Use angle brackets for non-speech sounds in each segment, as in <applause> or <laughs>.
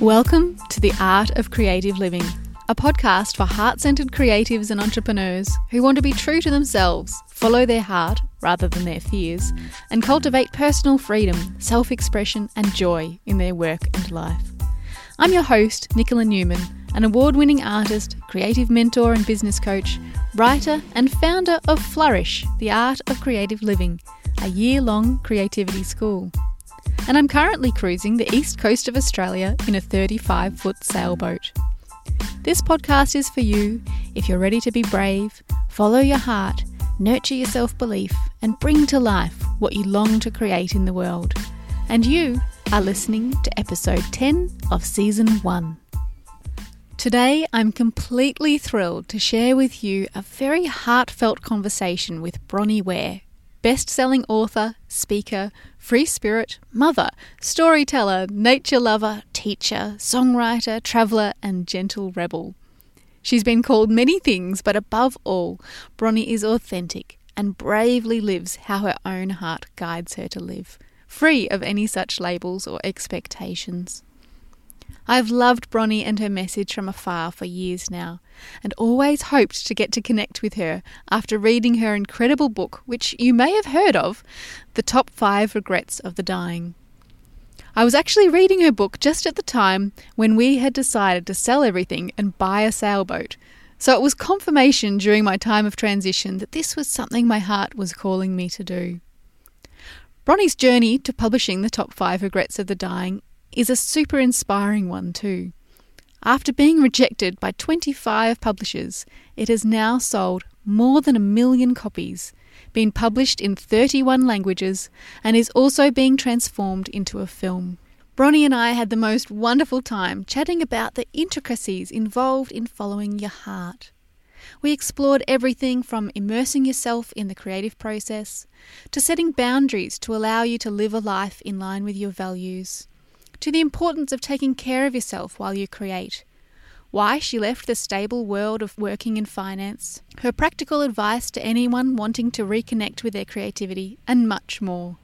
Welcome to The Art of Creative Living, a podcast for heart centered creatives and entrepreneurs who want to be true to themselves, follow their heart rather than their fears, and cultivate personal freedom, self expression, and joy in their work and life. I'm your host, Nicola Newman, an award winning artist, creative mentor and business coach, writer, and founder of Flourish, the Art of Creative Living, a year long creativity school. And I'm currently cruising the east coast of Australia in a 35 foot sailboat. This podcast is for you if you're ready to be brave, follow your heart, nurture your self belief, and bring to life what you long to create in the world. And you are listening to episode 10 of season 1. Today, I'm completely thrilled to share with you a very heartfelt conversation with Bronnie Ware, best selling author, speaker, free spirit, mother, storyteller, nature lover, teacher, songwriter, traveller, and gentle rebel. She's been called many things, but above all, Bronnie is authentic and bravely lives how her own heart guides her to live, free of any such labels or expectations. I've loved Bronnie and her message from afar for years now, and always hoped to get to connect with her after reading her incredible book, which you may have heard of The Top 5 Regrets of the Dying. I was actually reading her book just at the time when we had decided to sell everything and buy a sailboat, so it was confirmation during my time of transition that this was something my heart was calling me to do. Bronnie's journey to publishing the top five regrets of the dying is a super inspiring one, too. After being rejected by 25 publishers, it has now sold more than a million copies, been published in 31 languages, and is also being transformed into a film. Bronnie and I had the most wonderful time chatting about the intricacies involved in following your heart. We explored everything from immersing yourself in the creative process to setting boundaries to allow you to live a life in line with your values to the importance of taking care of yourself while you create, why she left the stable world of working in finance, her practical advice to anyone wanting to reconnect with their creativity, and much more.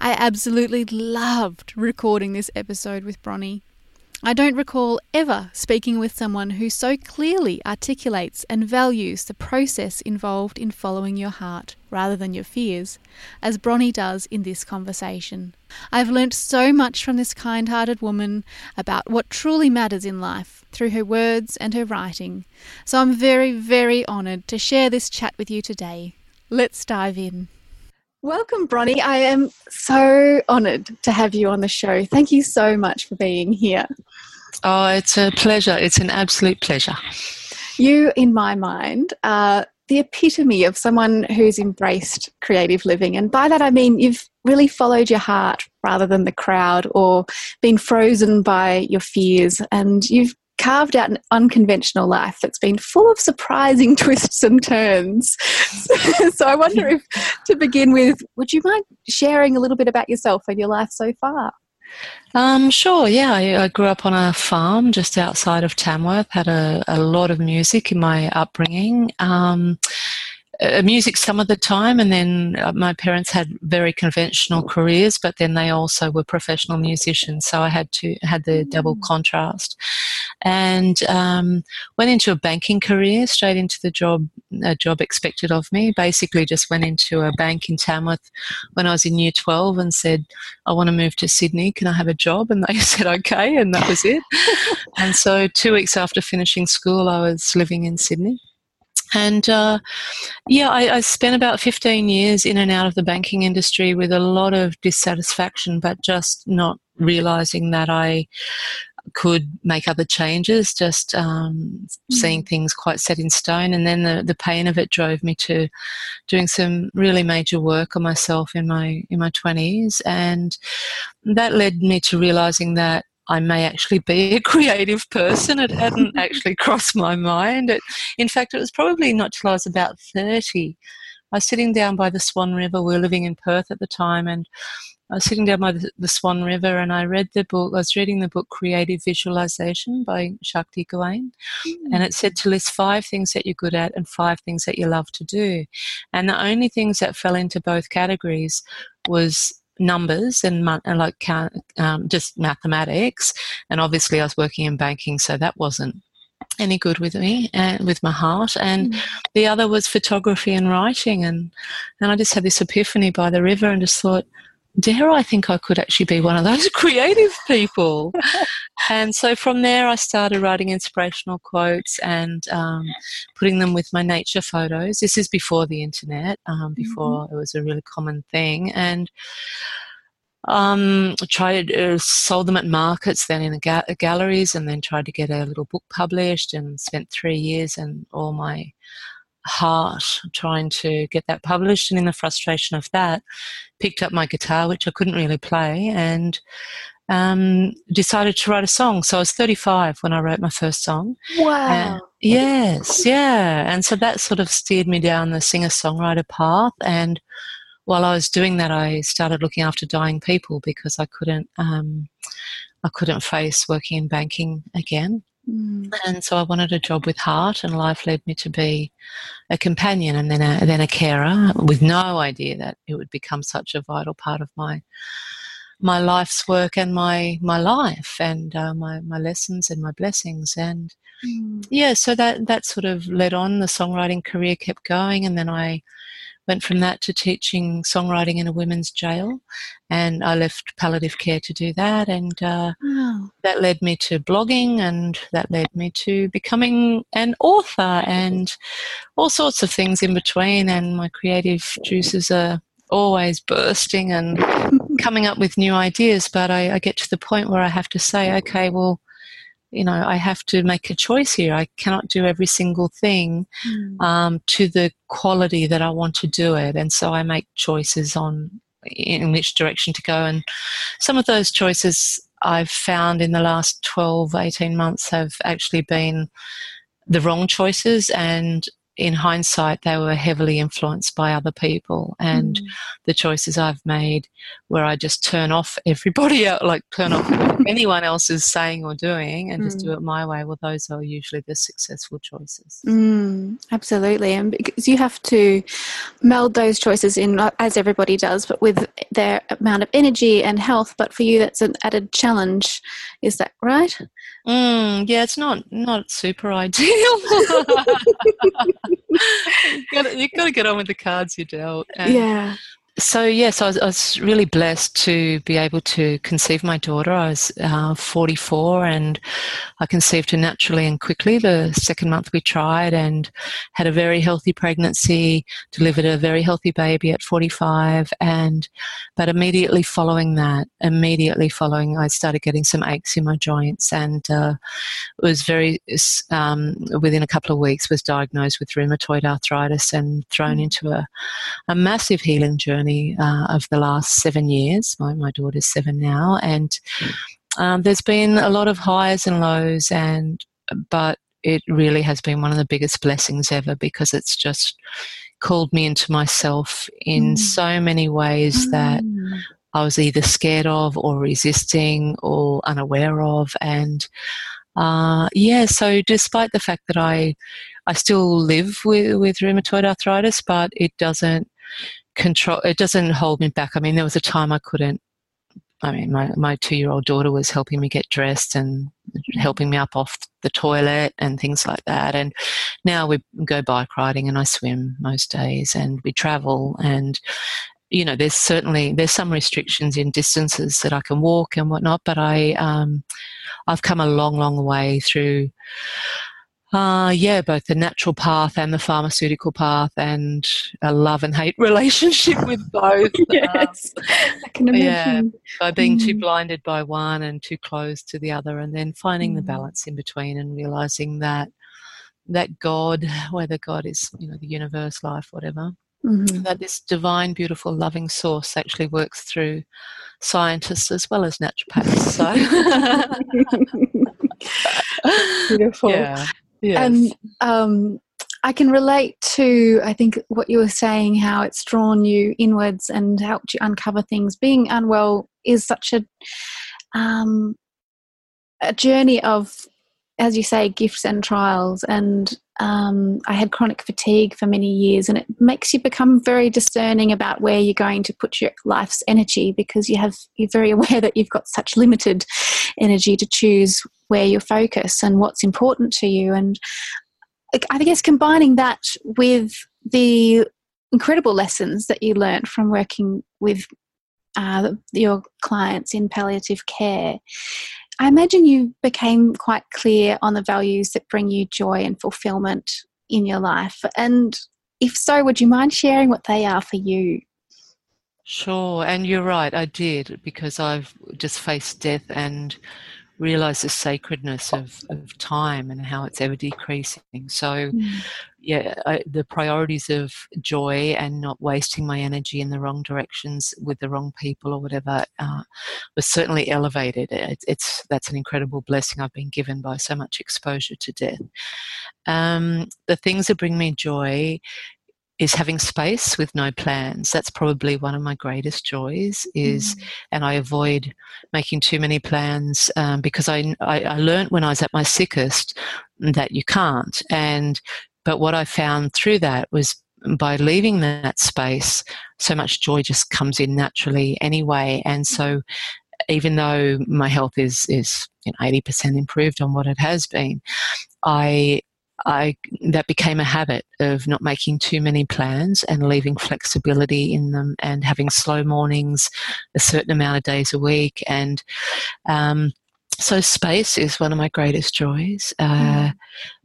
I absolutely loved recording this episode with Bronnie. I don't recall ever speaking with someone who so clearly articulates and values the process involved in following your heart rather than your fears, as Bronnie does in this conversation. I've learnt so much from this kind hearted woman about what truly matters in life through her words and her writing, so I'm very, very honoured to share this chat with you today. Let's dive in. Welcome, Bronnie. I am so honoured to have you on the show. Thank you so much for being here. Oh, it's a pleasure. It's an absolute pleasure. You, in my mind, are the epitome of someone who's embraced creative living. And by that, I mean you've really followed your heart rather than the crowd or been frozen by your fears. And you've carved out an unconventional life that's been full of surprising <laughs> twists and turns. <laughs> so I wonder if, to begin with, would you mind sharing a little bit about yourself and your life so far? Um, sure, yeah. I, I, grew up on a farm just outside of Tamworth, had a, a lot of music in my upbringing. Um, uh, music some of the time, and then uh, my parents had very conventional careers, but then they also were professional musicians, so I had to had the double mm. contrast, and um, went into a banking career straight into the job a job expected of me. Basically, just went into a bank in Tamworth when I was in Year Twelve and said, "I want to move to Sydney. Can I have a job?" And they <laughs> said, "Okay," and that was it. <laughs> and so, two weeks after finishing school, I was living in Sydney. And uh, yeah, I, I, spent about 15 years in and out of the banking industry with a lot of dissatisfaction, but just not realizing that I could make other changes, just um, mm. seeing things quite set in stone. And then the, the pain of it drove me to doing some really major work on myself in my in my 20s. And that led me to realizing that I may actually be a <laughs> creative person. It hadn't <laughs> actually crossed my mind. It, in fact, it was probably not till I was about 30. I was sitting down by the Swan River. We were living in Perth at the time, and I was sitting down by the, the Swan River and I read the book. I was reading the book Creative Visualization by Shakti Gawain. Mm. And it said to list five things that you're good at and five things that you love to do. And the only things that fell into both categories was numbers and, and like um, just mathematics. And obviously, I was working in banking, so that wasn't any good with me and with my heart. And mm. the other was photography and writing. And, and I just had this epiphany by the river and just thought, dare I think I could actually be one of those <laughs> creative people? <laughs> and so from there, I started writing inspirational quotes and um, putting them with my nature photos. This is before the internet, um, mm-hmm. before mm-hmm. it was a really common thing. And um, tried uh, sold them at markets, then in ga- galleries, and then tried to get a little book published. And spent three years and all my heart trying to get that published. And in the frustration of that, picked up my guitar, which I couldn't really play, and um, decided to write a song. So I was 35 when I wrote my first song. Wow. And yes, yeah. And so that sort of steered me down the singer songwriter path. And while I was doing that, I started looking after dying people because I couldn't. Um, I couldn't face working in banking again. Mm. And so I wanted a job with heart, and life led me to be a companion and then a, then a carer with no idea that it would become such a vital part of my my life's work and my my life and uh, my my lessons and my blessings and mm. yeah so that that sort of led on the songwriting career kept going and then I went from that to teaching songwriting in a women's jail, and I left palliative care to do that, and uh, wow. that led me to blogging, and that led me to becoming an author, and all sorts of things in between. And my creative juices are always bursting and <laughs> coming up with new ideas. But I, I get to the point where I have to say, okay, well you know, I have to make a choice here. I cannot do every single thing mm. um, to the quality that I want to do it. And so I make choices on in which direction to go. And some of those choices I've found in the last 12, 18 months have actually been the wrong choices. And in hindsight, they were heavily influenced by other people and mm. the choices I've made where I just turn off everybody <laughs> else, like turn off anyone else is saying or doing and mm. just do mm. it my way. Well, those are usually the successful choices. Mm, absolutely. And because you have to meld those choices in, uh, as everybody does, but with their amount of energy and health. But for you, that's an added challenge. Is that right? Mm, yeah, it's not not super <laughs> ideal. <laughs> you've got to get on with the cards you're dealt. And yeah so yes, I was, I was, really blessed to be able to conceive my daughter. I was uh, 44, and I conceived her naturally and quickly. The second month we tried, and had a very healthy pregnancy. Delivered a very healthy baby at 45, and but immediately following that, immediately following, I started getting some aches in my joints, and uh, was very um, within a couple of weeks was diagnosed with rheumatoid arthritis and thrown mm. into a, a massive healing journey journey uh, of the last seven years. My, my daughter's seven now, and um, there's been a lot of highs and lows, and but it really has been one of the biggest blessings ever because it's just called me into myself in mm. so many ways mm. that I was either scared of or resisting or unaware of, and uh, yeah. So despite the fact that I I still live with, with rheumatoid arthritis, but it doesn't control it doesn't hold me back. I mean there was a time i couldn't i mean my, my two year old daughter was helping me get dressed and helping me up off the toilet and things like that. And now we go bike riding and i swim most days and we travel and you know there's certainly there's some restrictions in distances that i can walk and whatnot but i um, i've come a long long way through uh, yeah, both the natural path and the pharmaceutical path, and a love and hate <laughs> relationship with <laughs> both. yes, um, I can imagine. Yeah, by being mm. too blinded by one and too closed to the other, and then finding mm. the balance in between and realizing that that God, <sighs> whether God is you know the universe, life, whatever, mm-hmm. that this divine, beautiful, loving source actually works through scientists as well as naturopaths. So <laughs> beautiful. Yeah. Yes. And um, I can relate to, I think, what you were saying, how it's drawn you inwards and helped you uncover things. Being unwell is such a um, a journey of as you say, gifts and trials. And um, I had chronic fatigue for many years, and it makes you become very discerning about where you're going to put your life's energy because you have you're very <laughs> aware that you've got such limited energy to choose where you focus and what's important to you. And I guess combining that with the incredible lessons that you learned from working with uh, your clients in palliative care I imagine you became quite clear on the values that bring you joy and fulfillment in your life. And if so, would you mind sharing what they are for you? Sure, and you're right, I did because I've just faced death and realized the sacredness of, of time and how it's ever decreasing. So, mm. Yeah, I, the priorities of joy and not wasting my energy in the wrong directions with the wrong people or whatever uh, was certainly elevated. It, it's that's an incredible blessing I've been given by so much exposure to death. Um, the things that bring me joy is having space with no plans that's probably one of my greatest joys is mm. and i avoid making too many plans um, because I, I, I learned when i was at my sickest that you can't and but what i found through that was by leaving that space so much joy just comes in naturally anyway. And so even though my health is is you know, 80% improved on what it has been i I that became a habit of not making too many plans and leaving flexibility in them and having slow mornings a certain amount of days a week. And um, so space is one of my greatest joys. Uh, mm.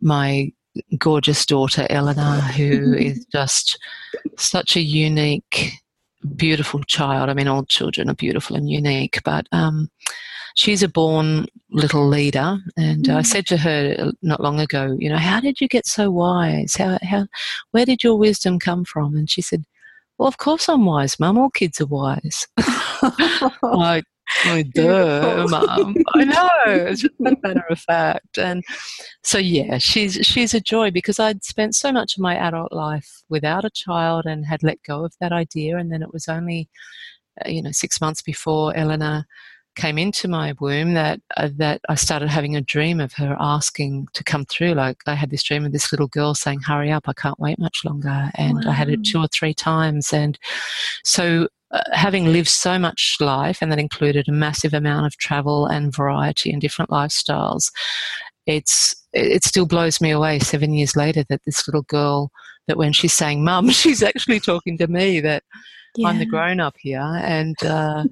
my gorgeous daughter Eleanor who <laughs> is just such a unique beautiful child I mean all children are beautiful and unique but um, she's a born little leader. And mm. I said to her not long ago, you know, how did you get so wise? How, how, where did your wisdom come from? And she said, well, of course I'm wise, Mum. All kids are wise. <laughs> like, oh, <laughs> duh, <laughs> mum. I know. It's just a matter of fact. And so, yeah, she's she's a joy because I'd spent so much of my adult life without a child and had let go of that idea. And then it was only, uh, you know, six months before Eleanor came into my womb that uh, that I started having a dream of her asking to come through. Like I had this dream of this little girl saying, "Hurry up! I can't wait much longer." And wow. I had it two or three times, and so. Uh, having lived so much life, and that included a massive amount of travel and variety and different lifestyles, it's it still blows me away seven years later that this little girl that when she's saying mum <laughs> she's actually talking to me that yeah. I'm the grown up here, and uh,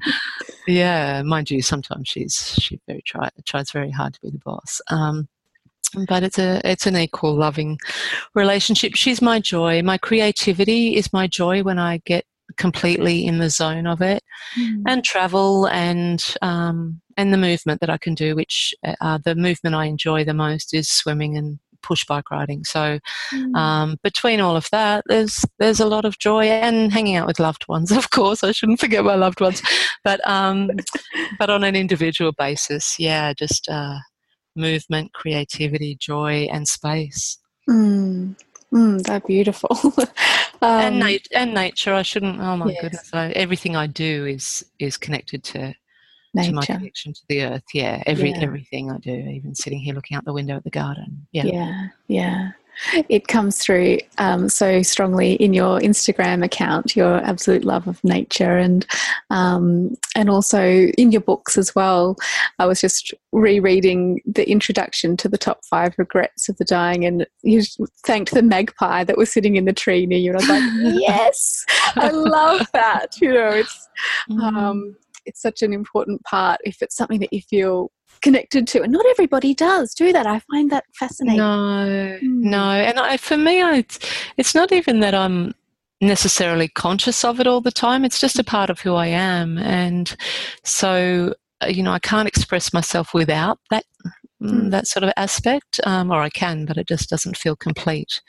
yeah, mind you, sometimes she's she very try, tries very hard to be the boss. Um, but it's a it's an equal loving relationship. She's my joy. My creativity is my joy when I get completely in the zone of it, mm. and travel and um, and the movement that I can do. Which uh, the movement I enjoy the most is swimming and push bike riding. So mm. um, between all of that, there's there's a lot of joy and hanging out with loved ones. <laughs> Of course, I shouldn't forget my loved ones, but um, <laughs> but on an individual basis, yeah, just uh, movement, creativity, joy, and space. Mm. Mm, they're beautiful. <laughs> um, and, nat- and nature. I shouldn't. Oh my yes. goodness! I, everything I do is is connected to Nature. to my connection to the earth. Yeah, every yeah. everything I do, even sitting here looking out the window at the garden. Yeah, yeah, yeah. It comes through um, so strongly in your Instagram account, your absolute love of nature, and um, and also in your books as well. I was just rereading the introduction to the top five regrets of the dying, and you thanked the magpie that was sitting in the tree near you. And I was like, <laughs> yes, I love that. You know, it's. Mm. Um, it's such an important part if it's something that you feel connected to and not everybody does do that i find that fascinating. No mm. no. And I, for me I, it's, it's not even that i'm necessarily conscious of it all the time. It's just a part of who i am. And so uh, you know i can't express myself without that mm. that sort of aspect. Um, or i can but it just doesn't feel complete.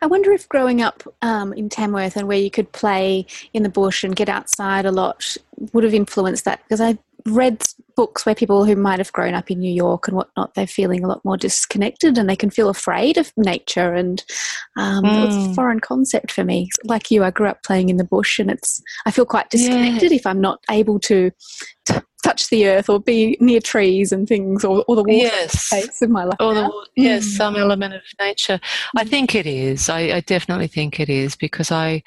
I wonder if growing up um, in Tamworth and where you could play in the bush and get outside a lot would have influenced that because I read books where people who might have grown up in New York and whatnot, they're feeling a lot more disconnected and they can feel afraid of nature. And um, mm. it's a hmm. foreign concept for me. Like you, I grew up playing in the bush and it's, I feel quite disconnected yeah. if I'm not able to, to touch the earth or be near trees and things or, or the water yes. space of my life. Or the, yes, mm. some element of nature. I mm. think it is. I, I definitely think it is because I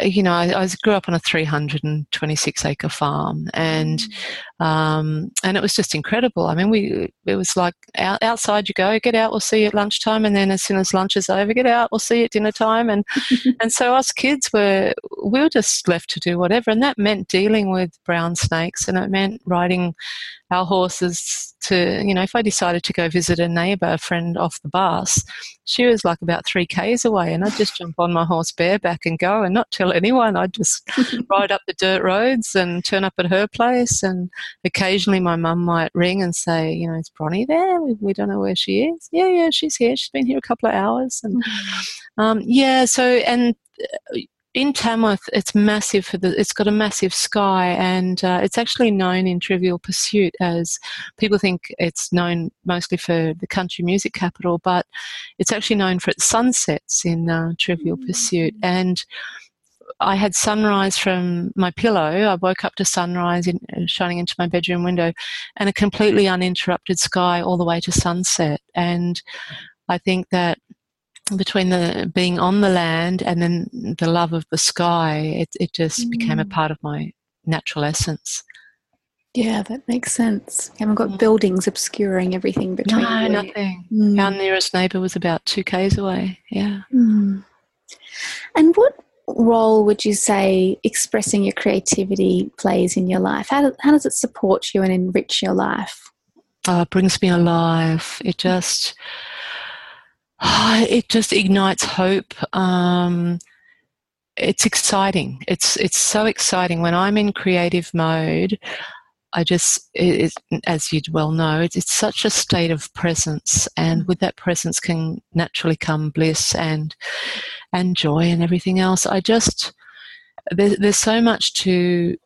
you know, I, I, grew up on a 326 acre farm, and mm. Um, and it was just incredible. I mean, we it was like out, outside you go, get out, we'll see you at lunchtime, and then as soon as lunch is over, get out, we'll see you at dinner time, and <laughs> and so us kids were we were just left to do whatever, and that meant dealing with brown snakes, and it meant riding our horses to, you know, if I decided to go visit a neighbour, a friend off the bus, she was like about three Ks away, and I'd just jump on my horse bareback and go and not tell anyone. I'd just <laughs> ride up the dirt roads and turn up at her place. And occasionally my mum might ring and say, you know, is Bronnie there? We, we, don't know where she is. Yeah, yeah, she's here. She's been here a couple of hours. And mm-hmm. um, yeah, so, and uh, in Tamworth, it's massive. For the, it's got a massive sky, and uh, it's actually known in Trivial Pursuit as people think it's known mostly for the country music capital, but it's actually known for its sunsets in uh, Trivial mm-hmm. Pursuit. And I had sunrise from my pillow. I woke up to sunrise in, uh, shining into my bedroom window, and a completely uninterrupted sky all the way to sunset. And I think that between the being on the land and then the love of the sky, it, it just mm. became a mm. part of my natural essence. Yeah, that makes sense. You haven't got mm. buildings obscuring everything between. No, you. nothing. Mm. Our nearest neighbour was about two k's away. Yeah. Mm. And what role would you say expressing your creativity plays in your life? How, do, how does it support you and enrich your life? Oh, it brings me alive. It just <sighs> it just ignites hope. Um, it's exciting. It's it's so exciting when I'm in creative mode. I just, it, it, as you'd well know, it's, it's such a state of presence, and mm. with that presence can naturally come bliss and and joy and everything else. I just there, there's so much to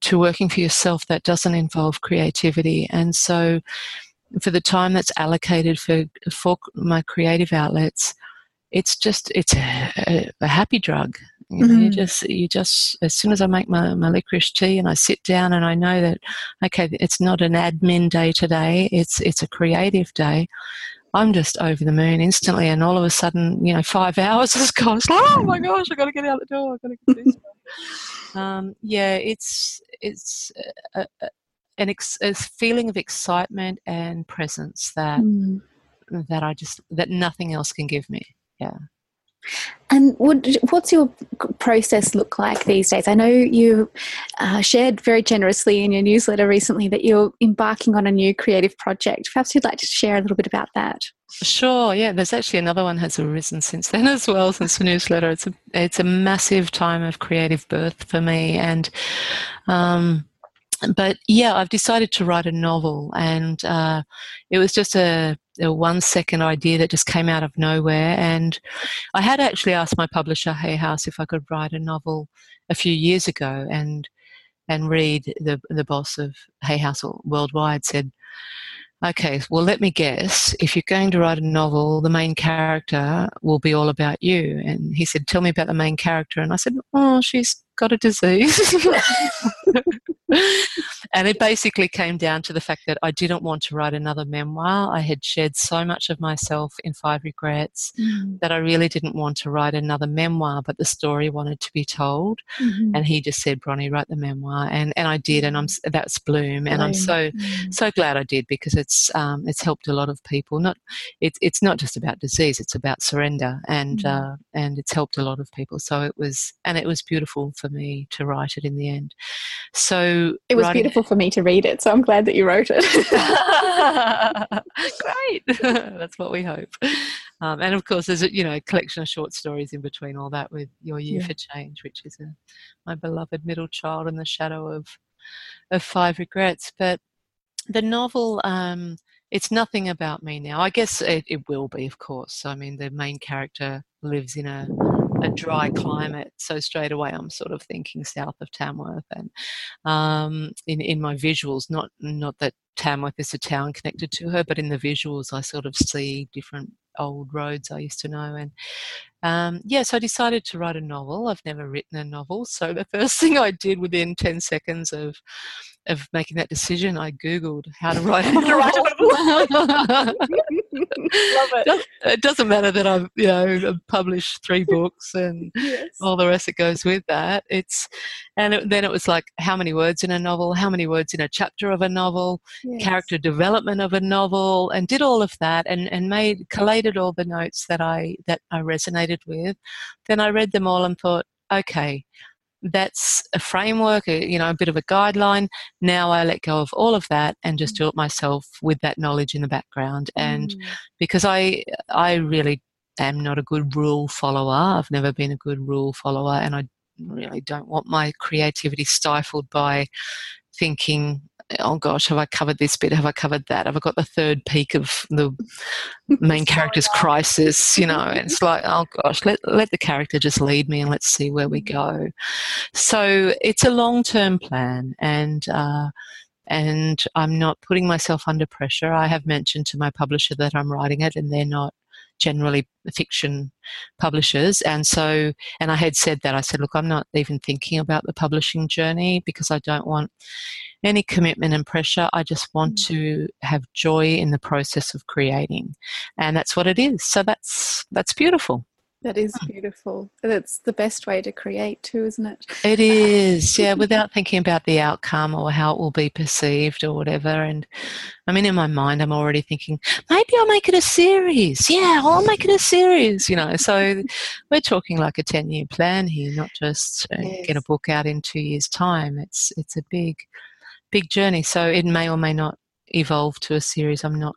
to working for yourself that doesn't involve creativity, and so for the time that's allocated for for my creative outlets, it's just it's a, a happy drug. You, know, mm-hmm. you just you just as soon as I make my, my licorice tea and I sit down and I know that okay, it's not an admin day today. It's it's a creative day. I'm just over the moon instantly, and all of a sudden, you know, five <laughs> hours has gone. It's like, oh my gosh, I got to get out the door. I got to get this. um, yeah, it's it's a, a, an ex- a feeling of excitement and presence that mm. that I just that nothing else can give me. Yeah. And what, what's your process look like these days? I know you uh, shared very generously in your newsletter recently that you're embarking on a new creative project. Perhaps you'd like to share a little bit about that. Sure. Yeah, there's actually another one has arisen since then as well. Since the newsletter, it's a it's a massive time of creative birth for me, and um, but yeah, I've decided to write a novel, and uh, it was just a, a, one second idea that just came out of nowhere. And I had actually asked my publisher, Hay House, if I could write a novel a few years ago, and and Reid, the the boss of Hay House worldwide, said. Okay, well, let me guess. If you're going to write a novel, the main character will be all about you. And he said, Tell me about the main character. And I said, Oh, she's got a disease. <laughs> <laughs> and it basically came down to the fact that I didn't want to write another memoir. I had shared so much of myself in Five Regrets mm-hmm. that I really didn't want to write another memoir, but the story wanted to be told. Mm-hmm. And he just said, Bronnie, write the memoir. And, and I did, and I'm, that's Bloom. And I'm so, mm-hmm. so glad I did because it's, um, it's helped a lot of people. Not, it's, it's not just about disease, it's about surrender. And, mm-hmm. uh, and it's helped a lot of people. So it was, and it was beautiful for me to write it in the end. So it was beautiful for me to read it. So I'm glad that you wrote it. <laughs> Great, <laughs> that's what we hope. Um, and of course, there's a you know a collection of short stories in between all that with Your Year yeah. for Change, which is a, my beloved middle child in the shadow of of Five Regrets. But the novel. Um, it's nothing about me now. I guess it, it will be, of course. I mean, the main character lives in a a dry climate. So straight away, I'm sort of thinking south of Tamworth, and um, in in my visuals, not not that Tamworth is a town connected to her, but in the visuals, I sort of see different old roads I used to know. And um, yeah, so I decided to write a novel. I've never written a novel, so the <laughs> first thing I did within ten seconds of of making that decision, I googled how to write, how <laughs> to write a novel. <laughs> Love it. It doesn't matter that I've you know published three <laughs> books and yes. all the rest that goes with that. It's and it, then it was like how many words in a novel, how many words in a chapter of a novel, yes. character development of a novel, and did all of that and and made collated all the notes that I that I resonated with. Then I read them all and thought, okay, that's a framework, a, you know, a bit of a guideline. Now I let go of all of that and just do it myself with that knowledge in the background. And mm. because I, I really am not a good rule follower. I've never been a good rule follower, and I really don't want my creativity stifled by thinking oh gosh, have I covered this bit? Have I covered that? Have I got the third peak of the main character's crisis? You know, <laughs> it's like, oh gosh, let, let the character just lead me and let's see where we go. So it's a long term plan and, uh, and I'm not putting myself under pressure. I have mentioned to my publisher that I'm writing it and they're not generally fiction publishers. And so, and I had said that I said, look, I'm not even thinking about the publishing journey because I don't want any commitment and pressure. I just want mm. to have joy in the process of creating. And that's what it is. So that's, that's beautiful. That is hmm. beautiful. That's the best way to create too, isn't it? It is, <laughs> yeah, without thinking about the outcome or how it will be perceived or whatever. And I mean, in my mind, I'm already thinking, maybe I'll make it a series. Yeah, I'll make it a series, you know. So we're talking like a 10 year plan here, not just uh, yes. get a book out in two years' time. It's, it's a big, big journey. So it may or may not evolve to a series. I'm not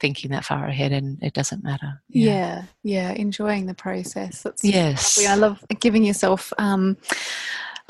thinking that far ahead and it doesn't matter. Yeah, yeah, yeah enjoying the process. That's yes. Lovely. I love giving yourself um,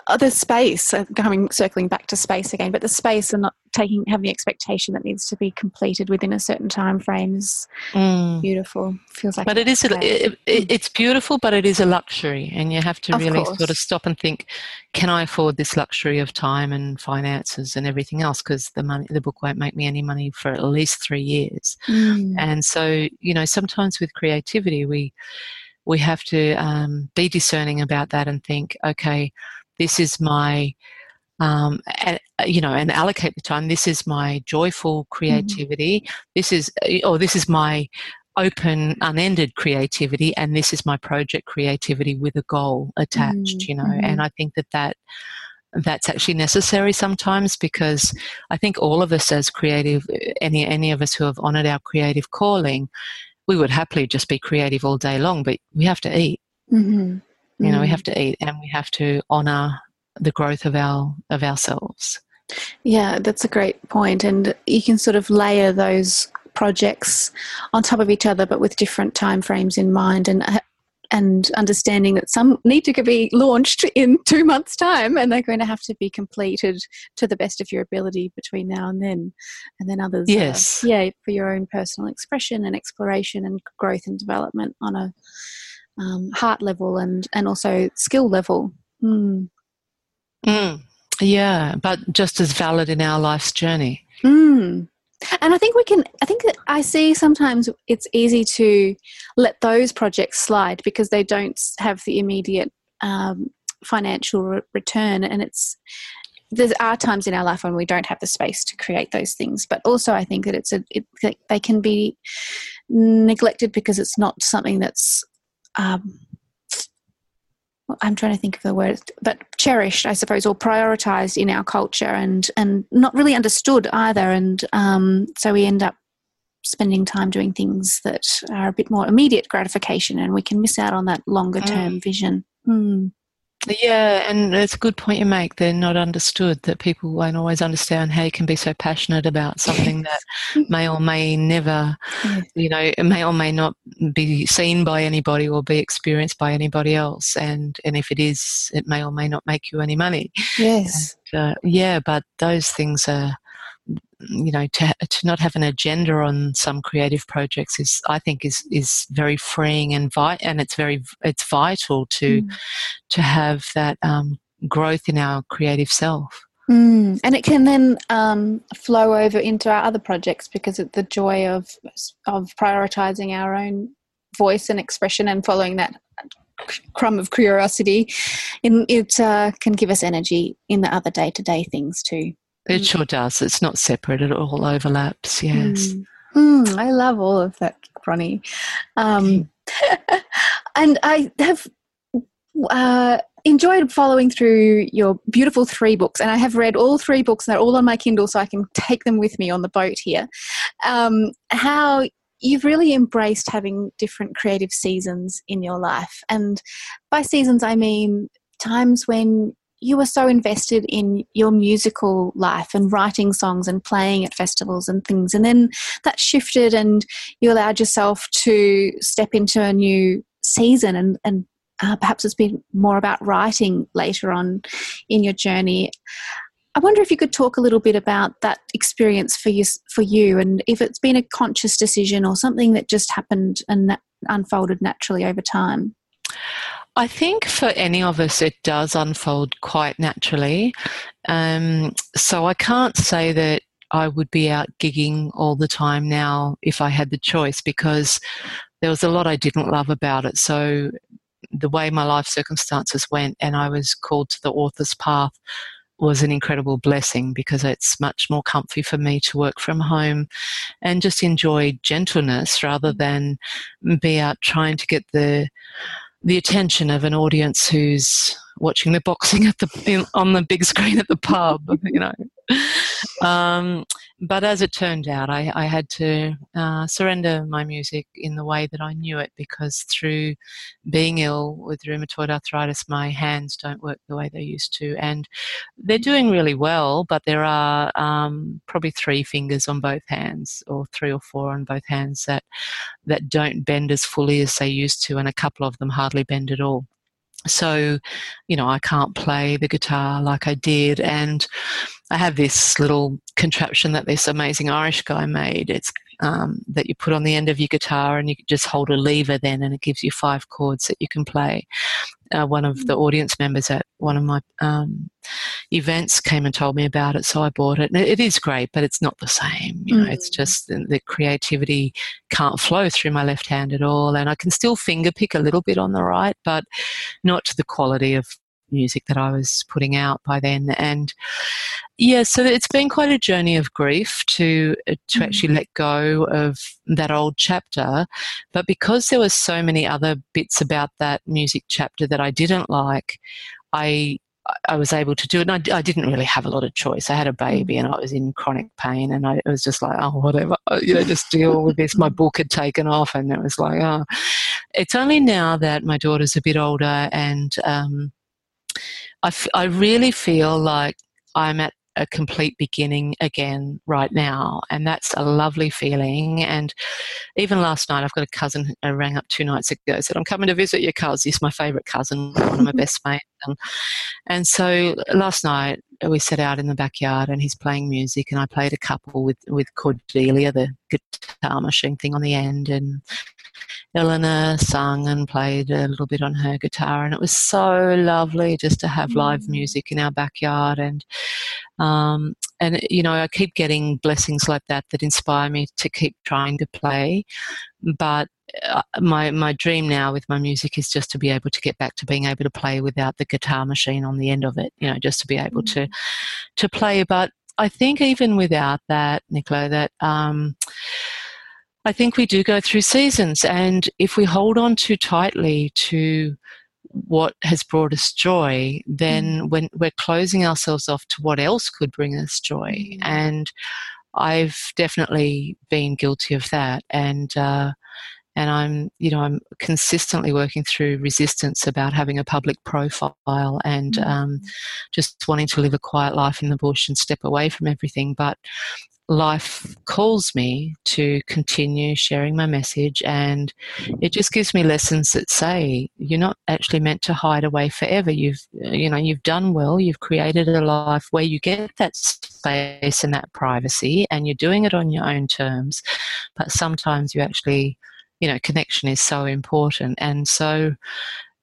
uh, the space, uh, coming circling back to space again, but the space and not taking having the expectation that needs to be completed within a certain time frame is mm. beautiful. Feels like, but it is a, it, it, it's beautiful, but it is a luxury, and you have to of really course. sort of stop and think: Can I afford this luxury of time and finances and everything else? Because the money, the book won't make me any money for at least three years, mm. and so you know, sometimes with creativity, we we have to um, be discerning about that and think, okay this is my um, you know, and allocate the time. This is my joyful mm-hmm. creativity. Mm-hmm. This is, or this is my open, unended creativity, and this is my project creativity with a goal attached. Mm-hmm. You know, mm-hmm. and I think that that that's actually necessary sometimes because I think all of us as creative, any any of us who have honoured our creative calling, we would happily just be creative all day long, but we have to eat. Mm-hmm. You know, we mm. have to eat and we have to honor the growth of our of ourselves. Yeah, that's a great point, and you can sort of layer those projects on top of each other, but with different time frames in mind, and and understanding that some need to be launched in two months' time, and they're going to have to be completed to the best of your ability between now and then, and then others, yes, uh, yeah, for your own personal expression and exploration and growth and development on a um, heart level and and also skill level. Mm. Mm. Yeah, but just as valid in our life's journey. Mm. And I think we can. I think that I see sometimes it's easy to let those projects slide because they don't have the immediate um, financial re- return, and it's there are times in our life when we don't have the space to create those things but also i think that it's a it, they can be neglected because it's not something that's um, I'm trying to think of the word, but cherished, I suppose, or prioritized in our culture, and and not really understood either. And um, so we end up spending time doing things that are a bit more immediate gratification, and we can miss out on that longer term mm. vision. Mm. Yeah, and it's a good point you make. They're not understood, that people won't always understand how you can be so passionate about something that may or may never, you know, may or may not be seen by anybody or be experienced by anybody else. And, and if it is, it may or may not make you any money. Yes. And, uh, yeah, but those things are you know to to not have an agenda on some creative projects is I think is is very freeing and vi- and it's very it's vital to mm. to have that um, growth in our creative self. Mm, and it can then um, flow over into our other projects because of the joy of of prioritizing our own voice and expression and following that crumb of curiosity, in, it uh, can give us energy in the other day to day things too. It mm. sure does. It's not separate; it all overlaps. Yes. Mm. Mm, I love all of that, Bronnie. Um, <laughs> and I have uh, enjoyed following through your beautiful three books, and I have read all three books. They're all on my Kindle, so I can take them with me on the boat here. Um, how you've really embraced having different creative seasons in your life, and by seasons I mean times when you were so invested in your musical life and writing songs and playing at festivals and things and then that shifted and you allowed yourself to step into a new season and, and uh, perhaps it's been more about writing later on in your journey. I wonder if you could talk a little bit about that experience for you, for you, and if it's been a conscious decision or something that just happened and unfolded naturally over time. I think for any of us, it does unfold quite naturally. Um, so I can't say that I would be out gigging all the time now if I had the choice because there was a lot I didn't love about it. So the way my life circumstances went and I was called to the author's path was an incredible blessing because it's much more comfy for me to work from home and just enjoy gentleness rather than be out trying to get the the attention of an audience who's watching the boxing at the on the big screen at the pub you know <laughs> um, but as it turned out, I, I had to uh, surrender my music in the way that I knew it because through being ill with rheumatoid arthritis, my hands don't work the way they used to. And they're doing really well, but there are um, probably three fingers on both hands, or three or four on both hands, that, that don't bend as fully as they used to, and a couple of them hardly bend at all so you know i can't play the guitar like i did and i have this little contraption that this amazing irish guy made. It's um, that you put on the end of your guitar and you just hold a lever then and it gives you five chords that you can play uh, one of the mm. audience members at one of my um, events came and told me about it, so I bought it. And it is great, but it's not the same. You know, mm. it's just the, the, creativity can't flow through my left hand at all, and I can still finger pick a little bit on the right, but not to the quality of music that I was putting out by then. And yeah, so it's been quite a journey of grief to uh, to mm. actually let go of that old chapter. But because there were so many other bits about that music chapter that I didn't like, I I was able to do it. And I, I, didn't really have a lot of choice. I had a baby and I was in chronic pain, and I it was just like, oh, whatever, you know, just deal with this. My book had taken off, and it was like, oh. It's only now that my daughter's a bit older and um, I, f- I really feel like I'm at a complete beginning again right now and that's a lovely feeling and even last night i've got a cousin who uh, rang up two nights ago said i'm coming to visit your cousin he's my favorite cousin one of my best <laughs> mates and, and so uh, last night uh, we set out in the backyard and he's playing music and i played a couple with with cordelia the guitar machine thing on the end and Eleanor sung and played a little bit on her guitar, and it was so lovely just to have live mm. music in our backyard. And um, and you know, I keep getting blessings like that that inspire me to keep trying to play. But uh, my my dream now with my music is just to be able to get back to being able to play without the guitar machine on the end of it. You know, just to be able to mm. to play. But I think even without that, Nicola, that um, I think we do go through seasons, and if we hold on too tightly to what has brought us joy, then mm. when we're closing ourselves off to what else could bring us joy. Mm. And I've definitely been guilty of that, and uh, and I'm you know I'm consistently working through resistance about having a public profile and mm. um, just wanting to live a quiet life in the bush and step away from everything. But life calls me to continue sharing my message and it just gives me lessons that say you're not actually meant to hide away forever. You've you know you've done well. You've created a life where you get that space and that privacy and you're doing it on your own terms. But sometimes you actually you know connection is so important. And so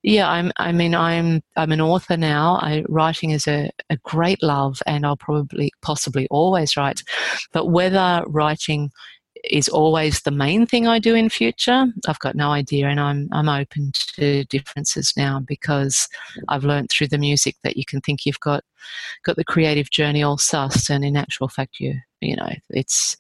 yeah, I'm. I mean, I'm. I'm an author now. I, writing is a, a great love, and I'll probably, possibly, always write. But whether writing is always the main thing I do in future. I've got no idea, and I'm I'm open to differences now because I've learned through the music that you can think you've got got the creative journey all sussed, and in actual fact, you you know it's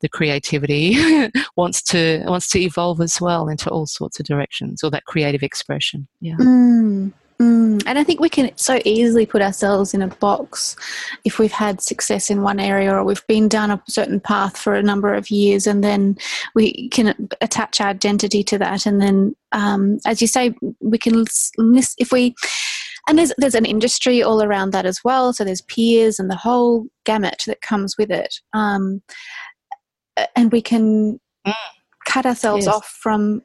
the creativity <laughs> wants to wants to evolve as well into all sorts of directions, or that creative expression. Yeah. Mm. Mm, and I think we can so easily put ourselves in a box if we've had success in one area or we've been down a certain path for a number of years, and then we can attach our identity to that. And then, um, as you say, we can miss if we and there's there's an industry all around that as well. So there's peers and the whole gamut that comes with it, um, and we can mm. cut ourselves yes. off from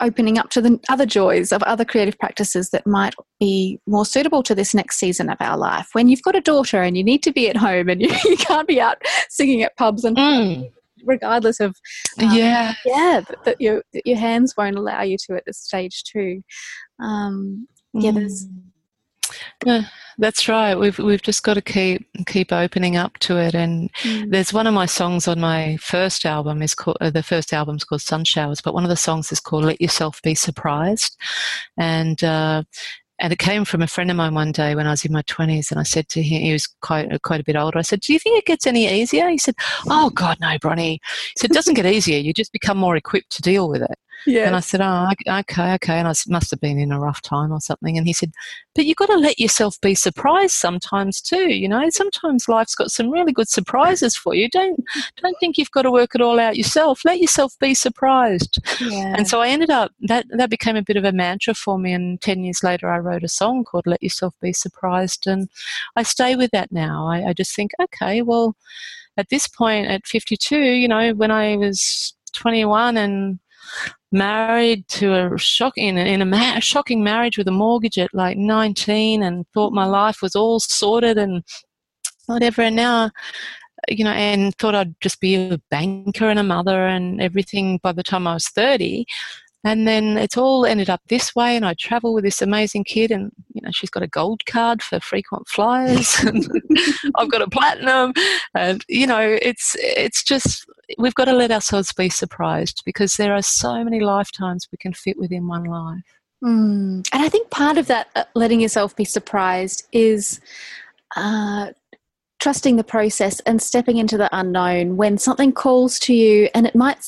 opening up to the other joys of other creative practices that might be more suitable to this next season of our life. When you've got a daughter and you need to be at home and <laughs> you, you can't be out singing at pubs and mm. regardless of um, yeah yeah that, that, your that your hands won't allow you to at this stage too. Um, yeah, mm. there's yeah, that's right. We've we've just got to keep keep opening up to it. And mm. there's one of my songs on my first album is called uh, the first album's called Sun Showers, but one of the songs is called Let Yourself Be Surprised, and uh, and it came from a friend of mine one day when I was in my 20s, and I said to him, he was quite quite a bit older. I said, "Do you think it gets any easier?" He said, "Oh God, no, Bronnie." He said, "It doesn't get easier. You just become more equipped to deal with it." Yeah. And I said, oh, okay, okay. And I must have been in a rough time or something. And he said, but you've got to let yourself be surprised sometimes too. You know, sometimes life's got some really good surprises for you. Don't don't think you've got to work it all out yourself. Let yourself be surprised. Yeah. And so I ended up that that became a bit of a mantra for me. And ten years later, I wrote a song called "Let Yourself Be Surprised," and I stay with that now. I, I just think, okay, well, at this point, at 52, you know, when I was 21 and married to a shocking in a ma- shocking marriage with a mortgage at like 19 and thought my life was all sorted and whatever. And now you know and thought I'd just be a banker and a mother and everything by the time I was 30 and then it's all ended up this way and I travel with this amazing kid and you know she's got a gold card for frequent flyers <laughs> and I've got a platinum and you know it's it's just we've got to let ourselves be surprised because there are so many lifetimes we can fit within one life. Mm. And I think part of that, uh, letting yourself be surprised, is uh, trusting the process and stepping into the unknown when something calls to you and it might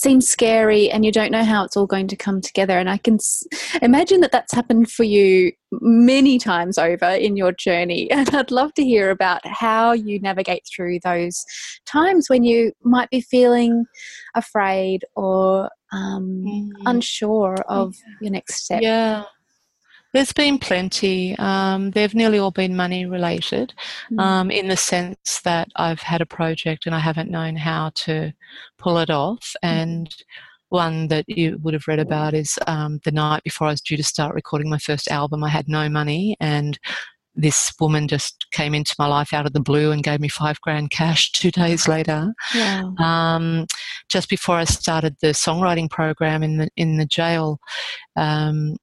seems scary and you don't know how it's all going to come together. And I can s- imagine that that's happened for you many times over in your journey. <laughs> And I'd love to hear about how you navigate through those times when you might be feeling afraid or um, mm. unsure of your next step. Yeah. There's been plenty. Um, they've nearly all been money related mm. um, in the sense that I've had a project and I haven't known how to pull it off. Mm. And one that you would have read about is um, the night before I was due to start recording my first album, I had no money and this woman just came into my life out of the blue and gave me five grand cash <laughs> two days later. Yeah. Um, just before I started the songwriting program in the in the jail, um,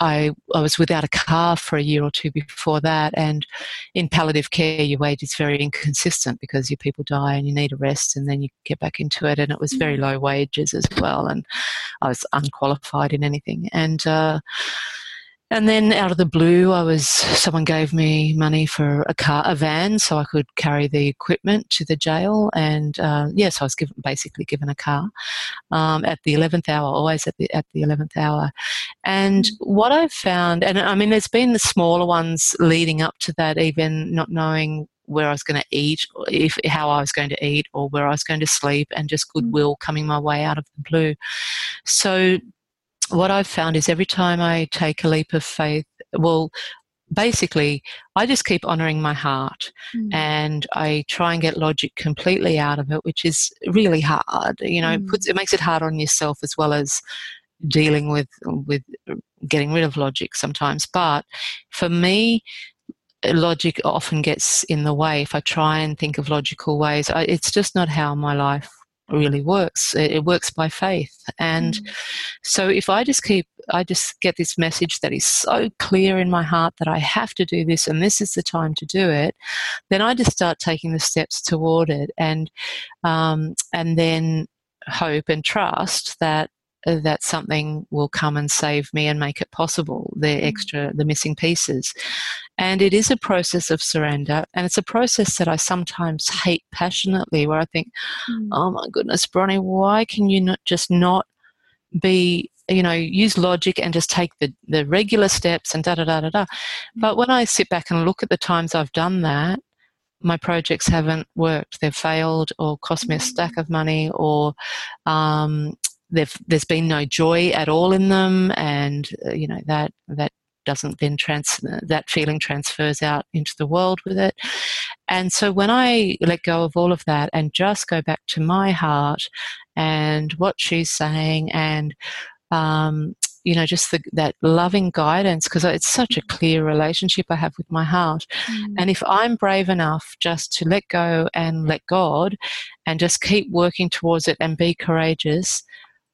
I, I was without a car for a year or two before that. And in palliative care, your wage is very inconsistent because your people die and you need a rest and then you get back into it. And it was very mm. low wages as well. And I was unqualified in anything. And, uh, and then out of the blue, I was someone gave me money for a car, a van, so I could carry the equipment to the jail. And uh, yes, yeah, so I was given basically given a car um, at the eleventh hour, always at the at the eleventh hour. And mm. what I've found, and I mean, there's been the smaller ones leading up to that, even not knowing where I was going to eat, if how I was going to eat, or where I was going to sleep, and just mm. goodwill coming my way out of the blue. So what I've found is every time I take a leap of faith, well, basically, I just keep honoring my heart mm. and I try and get logic completely out of it, which is really hard. You know, mm. it, puts, it makes it hard on yourself as well as dealing with with getting rid of logic sometimes. But for me, logic often gets in the way if I try and think of logical ways. I, it's just not how my life really works. It, it works by faith. And mm. so if I just keep, I just get this message that is so clear in my heart that I have to do this and this is the time to do it, then I just start taking the steps toward it. And, um, and then hope and trust that that something will come and save me and make it possible the mm. extra the missing pieces and it is a process of surrender and it's a process that i sometimes hate passionately where i think mm. oh my goodness bronnie why can you not just not be you know use logic and just take the the regular steps and da da da da da but when i sit back and look at the times i've done that my projects haven't worked they've failed or cost me a stack mm. of money or um, there's been no joy at all in them, and uh, you know that that doesn't then trans that feeling transfers out into the world with it. And so when I let go of all of that and just go back to my heart and what she's saying and um, you know just the, that loving guidance because it's such a clear relationship i have with my heart mm. and if i'm brave enough just to let go and let god and just keep working towards it and be courageous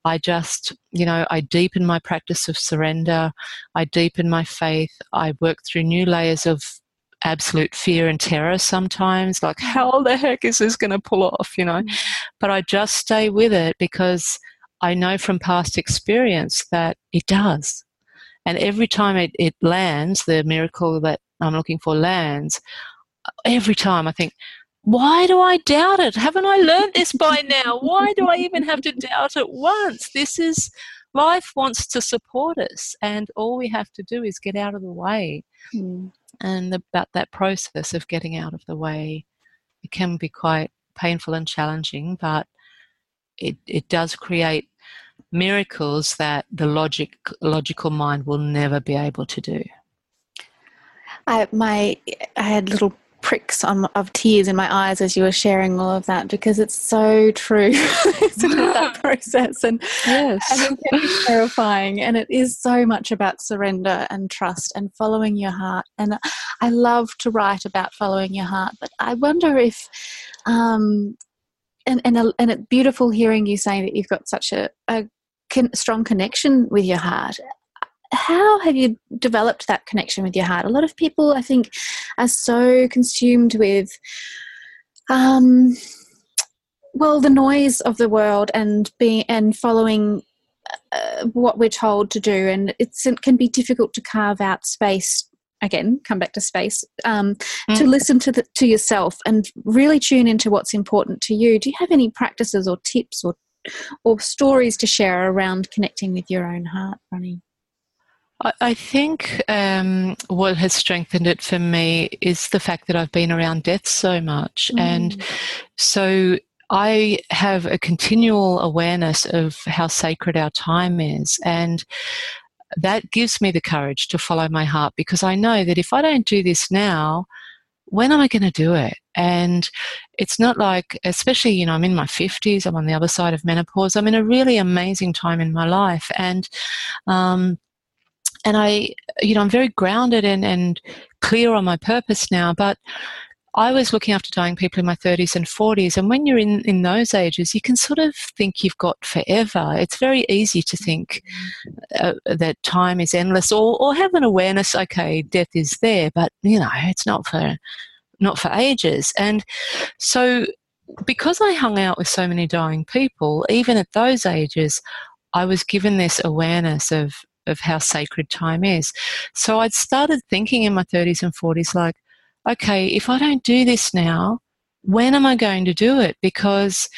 I just, you know, I deepen my practice of surrender. I deepen my faith. I work through new layers of absolute fear and terror sometimes, like, <laughs> how the heck is this going to pull off, you know? Mm. But I just stay with it because I know from past experience that it does. And every time it, it lands, the miracle that I'm looking for lands, every time I think, why do I doubt it? Haven't I learned this by now? Why do I even have to doubt it once? This is life wants to support us, and all we have to do is get out of the way. Mm. And about that process of getting out of the way, it can be quite painful and challenging, but it, it does create miracles that the logic logical mind will never be able to do. I my I had little pricks on, of tears in my eyes as you were sharing all of that because it's so true <laughs> that <laughs> process and, yes. and it can be terrifying and it is so much about surrender and trust and following your heart and I love to write about following your heart but I wonder if um, and and, a, and it's beautiful hearing you saying that you've got such a, a strong connection with your heart how have you developed that connection with your heart? A lot of people, I think, are so consumed with, um, well, the noise of the world and being and following uh, what we're told to do, and it's, it can be difficult to carve out space. Again, come back to space um, mm. to listen to the, to yourself and really tune into what's important to you. Do you have any practices or tips or or stories to share around connecting with your own heart, Bronnie? I think um, what has strengthened it for me is the fact that I've been around death so much. Mm. And so I have a continual awareness of how sacred our time is. And that gives me the courage to follow my heart because I know that if I don't do this now, when am I going to do it? And it's not like, especially, you know, I'm in my 50s, I'm on the other side of menopause, I'm in a really amazing time in my life. And, um, and I, you know, I'm very grounded and, and clear on my purpose now. But I was looking after dying people in my 30s and 40s, and when you're in, in those ages, you can sort of think you've got forever. It's very easy to think uh, that time is endless, or, or have an awareness. Okay, death is there, but you know, it's not for not for ages. And so, because I hung out with so many dying people, even at those ages, I was given this awareness of of how sacred time is. So I'd started thinking in my 30s and 40s, like, okay, if I don't do this now, when am I going to do it? Because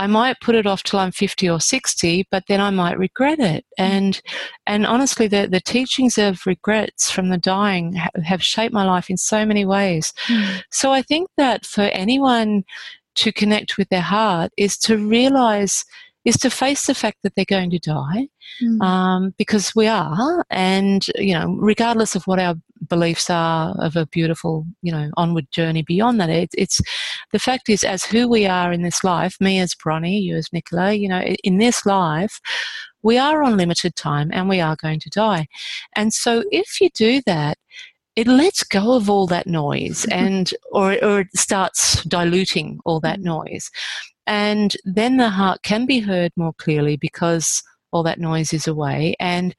I might put it off till I'm 50 or 60, but then I might regret it. And and honestly, the, the teachings of regrets from the dying have shaped my life in so many ways. Mm. So I think that for anyone to connect with their heart is to realize is to face the fact that they're going to die mm. um, because we are and you know regardless of what our beliefs are of a beautiful you know onward journey beyond that it, it's the fact is as who we are in this life me as bronnie you as nicola you know in this life we are on limited time and we are going to die and so if you do that it lets go of all that noise and or, or it starts diluting all that mm. noise And then the heart can be heard more clearly because all that noise is away. And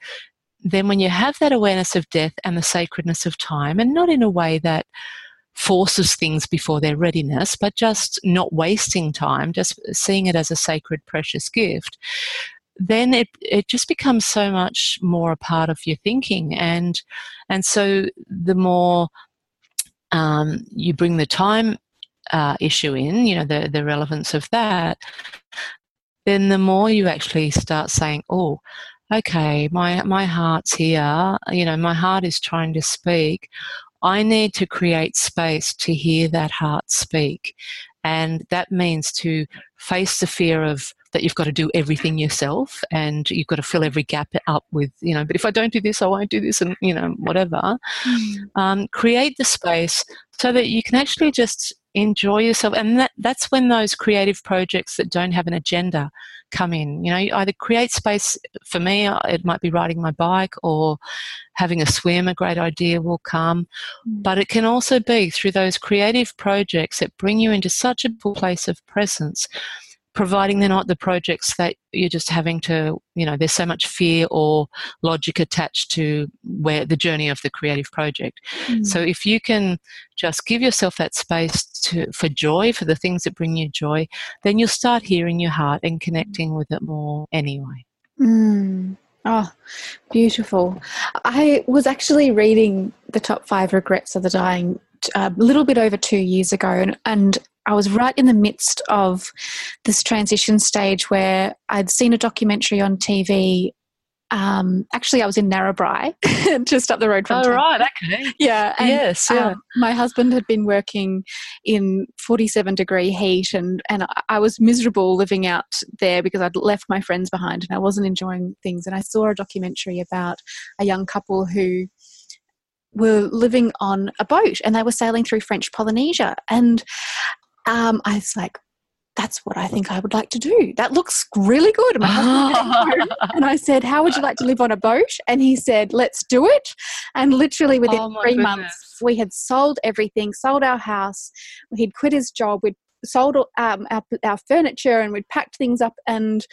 then when you have that awareness of death and the sacredness of time, and not in a way that forces things before their readiness, but just not wasting time, just seeing it as a sacred, precious gift, then it, it just becomes so much more a part of your thinking. And, and so the more um, you bring the time uh, issue in, you know, the, the relevance of that, then the more you actually start saying, oh, okay, my, my heart's here, you know, my heart is trying to speak. I need to create space to hear that heart speak. And that means to face the fear of that you've got to do everything yourself and you've got to fill every gap up with, you know, but if I don't do this, I won't do this, and, you know, whatever. Mm. Um, create the space so that you can actually just enjoy yourself. And that, that's when those creative projects that don't have an agenda come in. You know, you either create space for me, uh, it might be riding my bike or having a swim, a great idea will come. Mm. But it can also be through those creative projects that bring you into such a place of presence providing they're not the projects that you're just having to, you know, there's so much fear or logic attached to where the journey of the creative project. Mm. So if you can just give yourself that space to, for joy, for the things that bring you joy, then you'll start hearing your heart and connecting with it more anyway. Mm. Oh, beautiful. I was actually reading the top five regrets of the dying a little bit over two years ago, and, and I was right in the midst of this transition stage where I'd seen a documentary on TV. Um, actually, I was in Narrabri, <laughs> just up the road from. Oh, town. right, okay. Yeah, and, yes, yeah. Um, my husband had been working in forty-seven degree heat, and and I was miserable living out there because I'd left my friends behind, and I wasn't enjoying things. And I saw a documentary about a young couple who were living on a boat and they were sailing through French Polynesia. And um, I was like, that's what I think I would like to do. That looks really good. <laughs> and I said, How would you like to live on a boat? And he said, Let's do it. And literally within oh three goodness. months, we had sold everything, sold our house. He'd quit his job. We'd sold um, our, our furniture and we'd packed things up and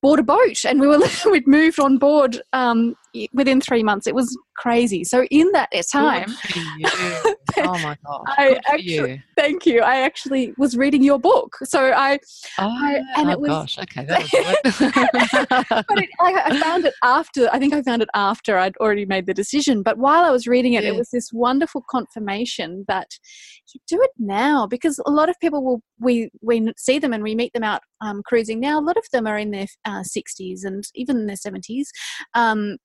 bought a boat and we were <laughs> we'd moved on board um, within three months. It was crazy. So in that time oh my <laughs> god I actually, thank you. I actually was reading your book. So i, oh, I and oh it was gosh okay that was <laughs> but it, I, I, found it after i think i found it after i'd already made the decision. But while i was reading it yeah. it was this wonderful confirmation that you do it now because a lot of people will we we see them and we meet them out um, cruising now. A lot of them are in their uh, 60s and even in their 70s um,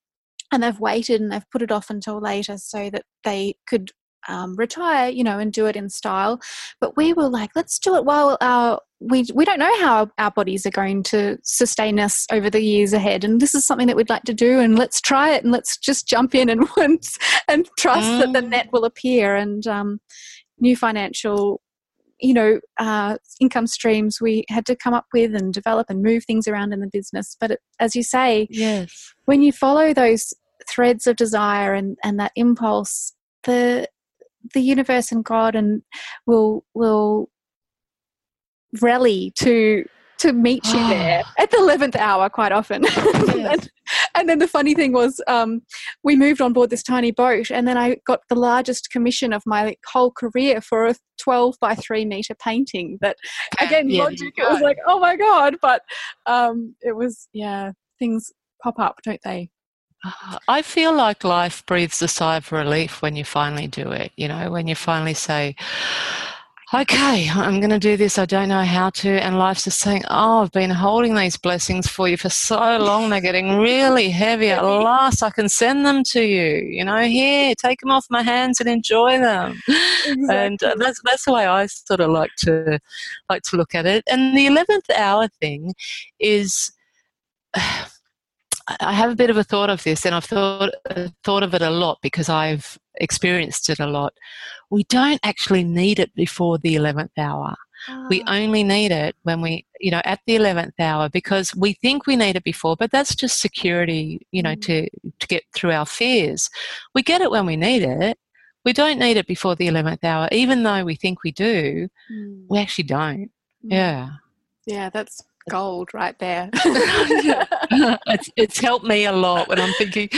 and they've waited and they've put it off until later so that they could um, retire, you know, and do it in style. But we were like, let's do it while our we we don't know how our bodies are going to sustain us over the years ahead, and this is something that we'd like to do, and let's try it, and let's just jump in and <laughs> once and trust mm. that the net will appear. And um, new financial you know uh, income streams we had to come up with and develop and move things around in the business. But it, as you say yes. when you follow those threads of desire and and that impulse the the universe and god and will will rally to to meet you there at the 11th hour quite often. <laughs> And, and, then the funny thing was um, we moved on board this tiny boat and then i got the largest commission of my whole career for a 12 by 3 meter painting that again yeah, logic it was like oh my god but um, it was yeah things pop up don't they? I feel like life breathes a sigh of relief when you finally do it. You know, when you finally say, okay, I'm going to do this. I don't know how to. And life's just saying, oh, I've been holding these blessings for you for so long. They're getting really heavy. At last, I can send them to you. You know, here, take them off my hands and enjoy them. Exactly. And uh, that's that's the way I sort of like to like to look at it. And the eleventh hour thing is. <sighs> I have a bit of a thought of this, and I've thought uh, thought of it a lot because I've experienced it a lot. We don't actually need it before the eleventh hour. Oh. We ah. only need it when we, you know, at the eleventh hour because we think we need it before, but that's just security, you know, mm. to to get through our fears. We get it when we need it. We don't need it before the eleventh hour, even though we think we do. Mm. We actually don't. Mm. Yeah. Yeah, that's gold right there. <laughs> <laughs> it's, it's helped me a lot when I'm thinking,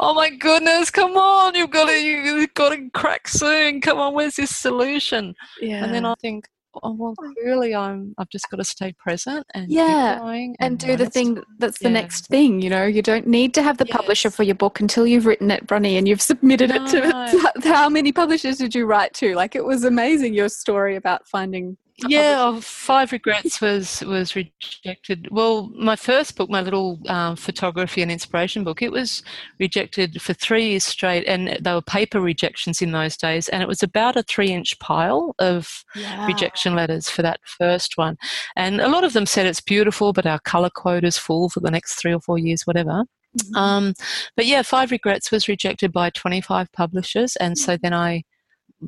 oh my goodness, come on, you've got to you've got to crack soon. Come on, where's this solution? Yeah. And then I think, oh well, clearly I'm I've just got to stay present and Yeah, going and do the thing that's the Yeah. next thing you know you don't need to have the publisher for your book until you've written it bronnie and you've submitted it to No. <laughs> how many publishers did you write to like it was amazing your story about finding Yeah, oh, Five Regrets was was rejected. Well, my first book, my little um, photography and inspiration book, it was rejected for three years straight, and they were paper rejections in those days, and it was about a three-inch pile of Wow. rejection letters for that first one, and a lot of them said it's beautiful, but our color quota's full for the next three or four years, whatever. Mhm. Um, but yeah, Five Regrets was rejected by 25 publishers, and so then I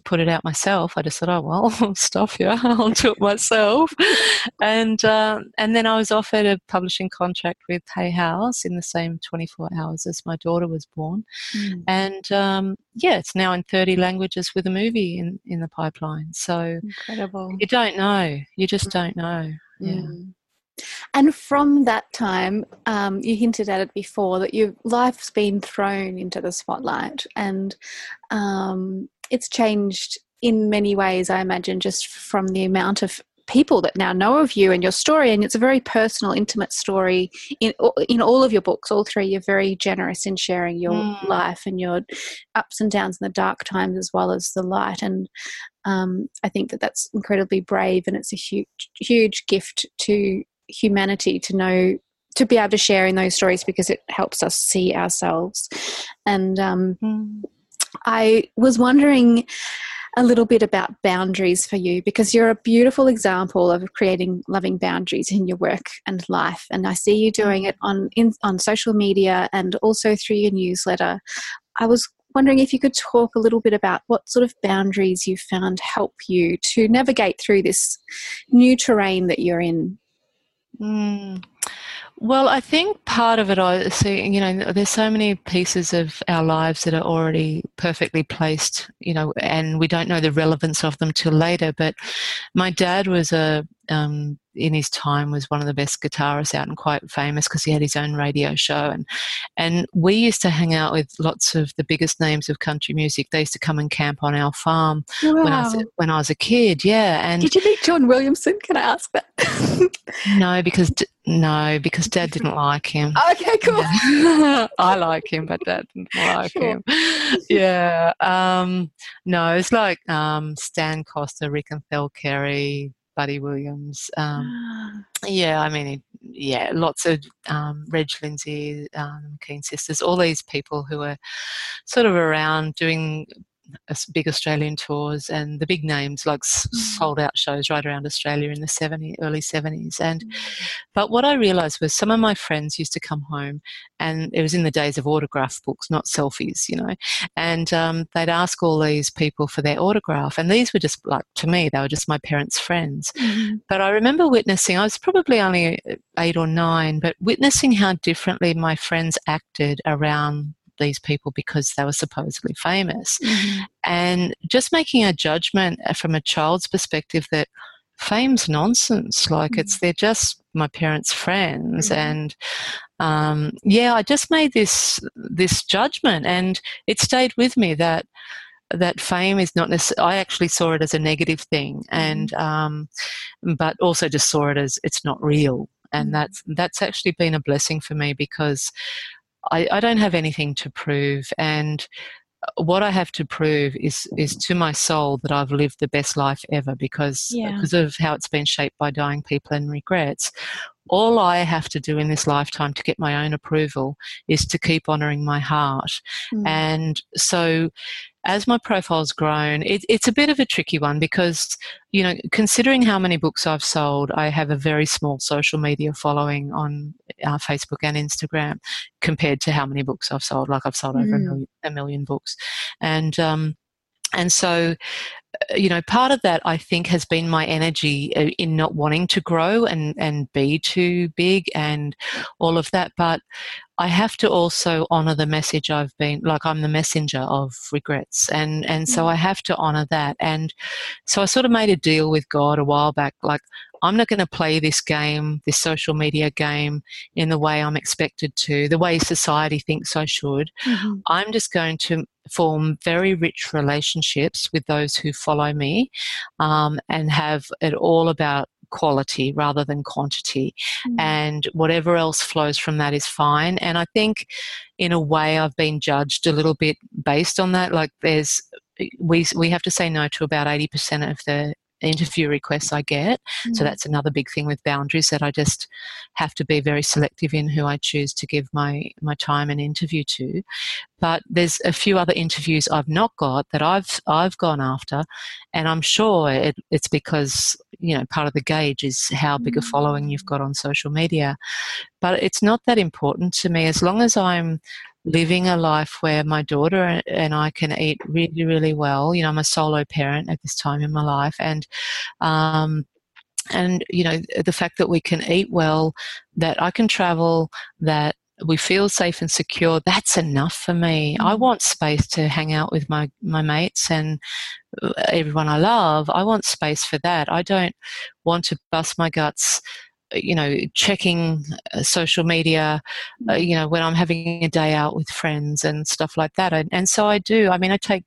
put it out myself. I just said, "Oh well, <laughs> stuff, <laughs> yeah, I'll do it myself." and um, and then I was offered a publishing contract with Hay House in the same 24 hours as my daughter was born, Mm. and um, yeah, it's now in 30 languages with a movie in in the pipeline. So incredible you don't know, you just don't know. Yeah. Mm. And from that time, um, you hinted at it before that your life's been thrown into the spotlight, and um, it's changed in many ways. I imagine just from the amount of people that now know of you and your story, and it's a very personal, intimate story. In in all of your books, all three, you're very generous in sharing your Mm. life and your ups and downs and the dark times as well as the light. And um, I think that that's incredibly brave, and it's a huge, huge gift to humanity to know to be able to share in those stories because it helps us see ourselves. And um, Mm. I was wondering a little bit about boundaries for you because you're a beautiful example of creating loving boundaries in your work and life and I see you doing it on in, on social media and also through your newsletter. I was wondering if you could talk a little bit about what sort of boundaries you found help you to navigate through this new terrain that you're in. Mm. Well, I think part of it, I see, you know, there's so many pieces of our lives that are already perfectly placed, you know, and we don't know the relevance of them till later. But my dad was a, um, in his time, was one of the best guitarists out and quite famous because he had his own radio show. And, and we used to hang out with lots of the biggest names of country music. They used to come and camp on our farm when, I was, when I was a kid. Yeah. And Did you meet John Williamson? Can I ask that? no, because, d- no, because dad didn't like him. <laughs> okay, cool. <laughs> I like him, but Dad didn't like Sure. him. Yeah. Um, no, it's like um, Stan Coster, Rick and Thel Carey, Buddy Williams. Um, yeah, I mean, yeah, lots of um, Reg Lindsay, um, Keen Sisters, all these people who are sort of around doing big Australian tours and the big names like Mm. sold out shows right around Australia in the 70s, early 70s. And but what I realised was some of my friends used to come home, and it was in the days of autograph books, not selfies, you know, and um, they'd ask all these people for their autograph, and these were just like to me, they were just my parents' friends. Mhm. But I remember witnessing, I was probably only eight or nine, but witnessing how differently my friends acted around these people because they were supposedly famous Mhm. and just making a judgment uh, from a child's perspective that fame's nonsense like it's they're just my parents friends Mhm. and um, yeah i just made this this judgment and it stayed with me that that fame is not necessarily i actually saw it as a negative thing and um, but also just saw it as it's not real and Mhm. that's that's actually been a blessing for me because I, I don't have anything to prove and what I have to prove is is to my soul that I've lived the best life ever because Yeah. because of how it's been shaped by dying people and regrets. All I have to do in this lifetime to get my own approval is to keep honoring my heart. Mm. And so as my profile's grown, it, it's a bit of a tricky one because, you know, considering how many books I've sold, I have a very small social media following on uh, Facebook and Instagram compared to how many books I've sold. Like I've sold over a Mm. million, a million books. And, um, and so, uh, you know, part of that I think has been my energy uh, in not wanting to grow and, and be too big and all of that. But I have to also honor the message I've been like I'm the messenger of regrets and and so Mm. I have to honor that and so I sort of made a deal with God a while back like I'm not going to play this game, this social media game, in the way I'm expected to, the way society thinks I should. Mm-hmm. I'm just going to form very rich relationships with those who follow me um, and have it all about quality rather than quantity. Mm. And whatever else flows from that is fine. And I think, in a way, I've been judged a little bit based on that. Like, there's we we have to say no to about eighty percent of the interview requests I get. Mm. So that's another big thing with boundaries that I just have to be very selective in who I choose to give my my time and interview to. But there's a few other interviews I've not got that I've I've gone after, and I'm sure it, it's because you know part of the gauge is how big a following you've got on social media. But it's not that important to me as long as I'm living a life where my daughter and I can eat really, really well. You know, I'm a solo parent at this time in my life, and um, and you know the fact that we can eat well, that I can travel, that we feel safe and secure that's enough for me i mm. want space to hang out with my my mates and uh, everyone i love i want space for that i don't want to bust my guts you know, checking uh, social media, uh, mm. you know, when I'm having a day out with friends and stuff like that. And, and so I do. I mean, I take